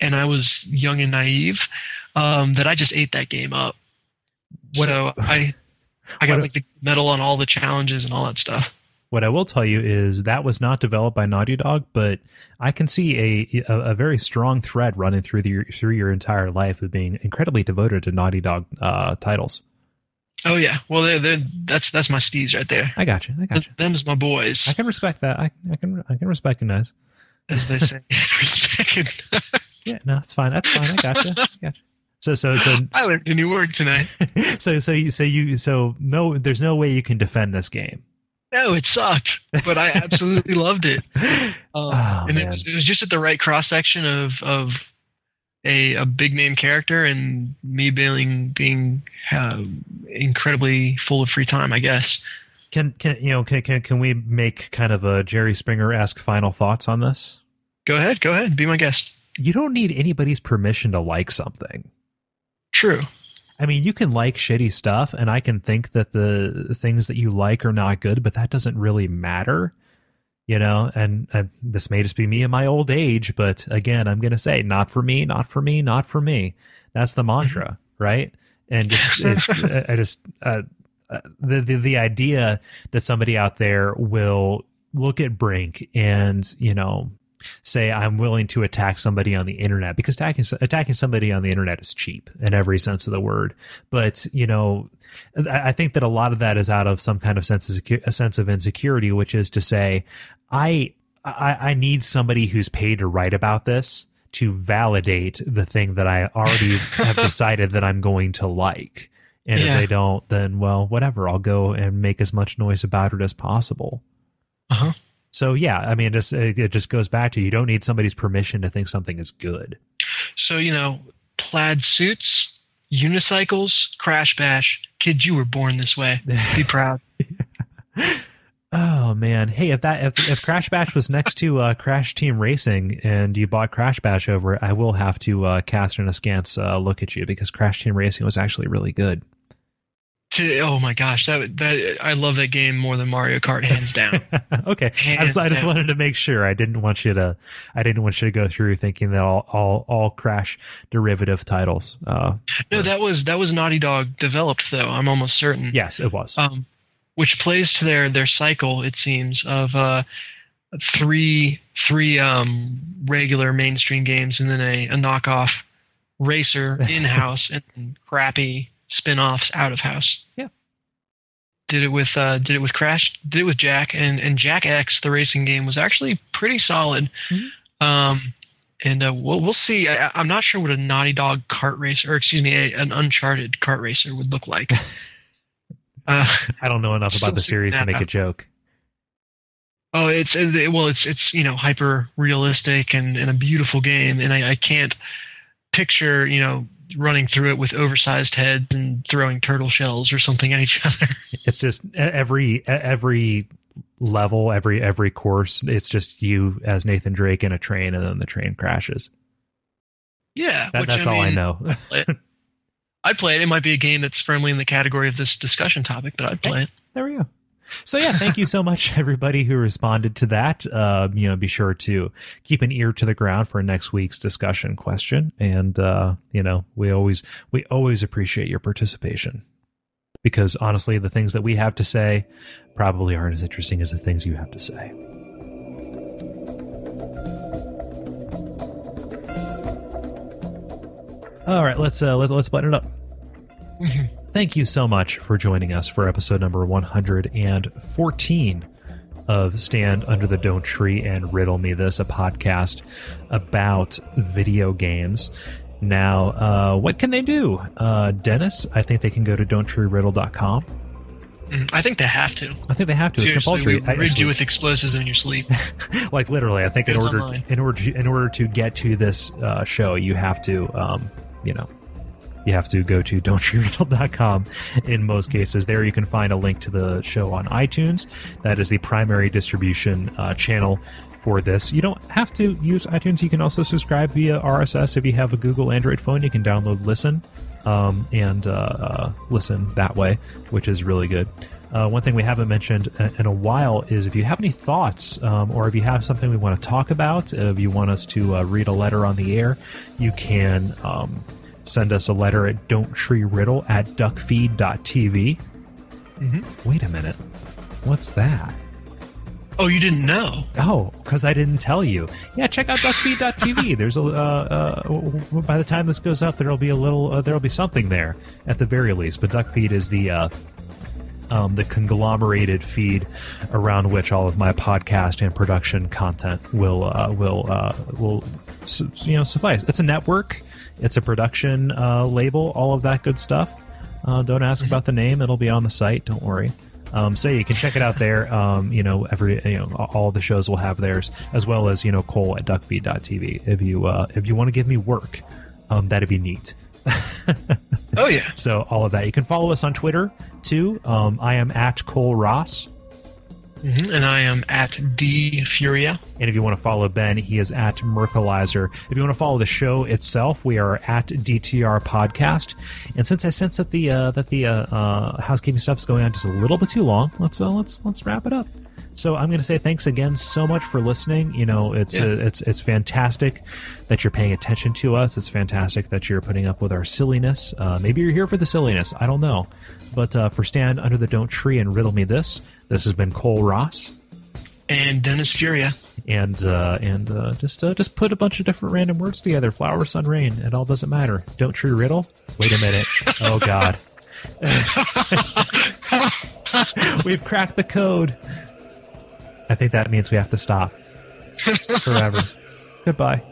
and I was young and naive um, that I just ate that game up. What- so <laughs> I I got what- like the medal on all the challenges and all that stuff. What I will tell you is that was not developed by Naughty Dog, but I can see a a, a very strong thread running through the through your entire life of being incredibly devoted to Naughty Dog uh, titles. Oh yeah, well they're, they're, that's that's my steeds right there. I got you. I got you. Them's my boys, I can respect that. I, I can I can recognize. as they say. <laughs> Respect. <laughs> Yeah, no, that's fine. That's fine. I got you. I got you. So so so <laughs> I learned a new word tonight. <laughs> so so you so you so no there's no way you can defend this game No, it sucked, but I absolutely <laughs> loved it. Um, Oh, and it was it was just at the right cross section of of a a big name character and me being being uh, incredibly full of free time. I guess. can can you know can can, can we make kind of a jerry springer-esque final thoughts on this Go ahead, go ahead, be my guest. you don't need anybody's permission to like something True. i mean you can like shitty stuff and i can think that the things that you like are not good but that doesn't really matter you know? And, and this may just be me in my old age but again i'm gonna say not for me not for me not for me. That's the mantra right? And just <laughs> it, i just uh, uh, the, the the idea that somebody out there will look at brink and you know say i'm willing to attack somebody on the internet because attacking attacking somebody on the internet is cheap in every sense of the word but you know I think that a lot of that is out of some kind of sense of a sense of insecurity, which is to say, I, I I need somebody who's paid to write about this to validate the thing that I already <laughs> have decided that I'm going to like. And Yeah. if they don't, then well, whatever. I'll go and make as much noise about it as possible. Uh huh. So yeah, I mean, it just it just goes back to you don't need somebody's permission to think something is good. So you know, plaid suits, unicycles, crash bash, kid, you were born this way. Be <laughs> proud. Oh man, hey, if that if if Crash Bash was next to uh, Crash Team Racing and you bought Crash Bash over I will have to uh, cast an askance uh, look at you because Crash Team Racing was actually really good. To, oh my gosh, that that I love that game more than Mario Kart, hands <laughs> down. okay, I Hands just, I just down. wanted to make sure. I didn't want you to. I didn't want you to go through thinking that all all all Crash derivative titles. Uh, no, that was that was Naughty Dog developed though. I'm almost certain. yes, it was. um, which plays to their their cycle it seems of uh, three three um, regular mainstream games and then a, a knockoff racer <laughs> in house and crappy spin-offs out of house. Yeah. Did it with uh, did it with Crash, did it with Jak and and Jak X the racing game was actually pretty solid. Mhm. Um and uh, we'll we'll see. I, I'm not sure what a Naughty Dog kart racer, or excuse me, a, an Uncharted kart racer would look like. <laughs> uh, I don't know enough about the series to make that a joke. Oh, it's it, well, it's it's you know hyper realistic and, and a beautiful game, and I, I can't picture you know running through it with oversized heads and throwing turtle shells or something at each <laughs> other. It's just every every level, every every course. It's just you as Nathan Drake in a train, and then the train crashes. yeah, That, which, that's all I mean, know. I'd <laughs> play it. It might be a game that's firmly in the category of this discussion topic, but I'd play it. there we go. So yeah, thank you so <laughs> much everybody who responded to that. Uh, you know, be sure to keep an ear to the ground for next week's discussion question, and uh, you know, we always we always appreciate your participation because honestly, the things that we have to say probably aren't as interesting as the things you have to say. All right, let's uh, let's let's button it up. Thank you so much for joining us for episode number 114 of Stand Under the Don't Tree and Riddle Me This, a podcast about video games. Now, uh, what can they do? Uh, Dennis, I think they can go to don'ttreeriddle.com. Mhm. I think they have to. I think they have to. It's compulsory. we rid actually- you with explosives in your sleep. <laughs> like literally, I think in order online. in order to, in order to get to this uh, show, you have to, um, you know, you have to go to don'ttreerental.com in most cases. There you can find a link to the show on iTunes. That is the primary distribution uh, channel for this. You don't have to use iTunes. You can also subscribe via RSS if you have a Google Android phone. You can download Listen um, and uh, uh, listen that way, which is really good. Uh, one thing we haven't mentioned in in a while is if you have any thoughts um, or if you have something we want to talk about, if you want us to uh, read a letter on the air, you can um, send us a letter at don'ttreeriddle at duckfeed.tv. Mhm. Wait a minute. What's that? oh, you didn't know? Oh, because I didn't tell you. Yeah, check out duckfeed.tv. <laughs> There's a uh, uh, by the time this goes up, there'll be a little, uh, there'll be something there at the very least. But duckfeed is the uh, um, the conglomerated feed around which all of my podcast and production content will uh, will uh, will you know suffice. It's a network. It's a production uh, label. All of that good stuff. Uh, don't ask about the name; it'll be on the site. Don't worry. Um, so you can check it out there. Um, you know, every you know, all the shows will have theirs, as well as you know, Kole at duckfeed.tv. If you uh, if you want to give me work, um, that'd be neat. Oh yeah. <laughs> So all of that. You can follow us on Twitter too. Um, I am at Kole Ross. Hmm And I am at D Furia. And if you want to follow Ben, he is at Merkelizer. If you want to follow the show itself, we are at DTR Podcast. And since I sense that the uh, that the uh, uh, housekeeping stuff is going on just a little bit too long, let's uh, let's let's wrap it up. So I'm going to say thanks again so much for listening. You know, it's Yeah. uh, it's it's fantastic that you're paying attention to us. It's fantastic that you're putting up with our silliness. Uh, maybe you're here for the silliness. I don't know. But uh, for Stand Under the Don't Tree and Riddle Me This, this has been Kole Ross And Dennis Furia. and uh, and uh, just uh, just put a bunch of different random words together. Flower, sun, rain. It all doesn't matter. Don't tree riddle. Wait a minute. Oh God. <laughs> We've cracked the code. I think that means we have to stop forever. Goodbye.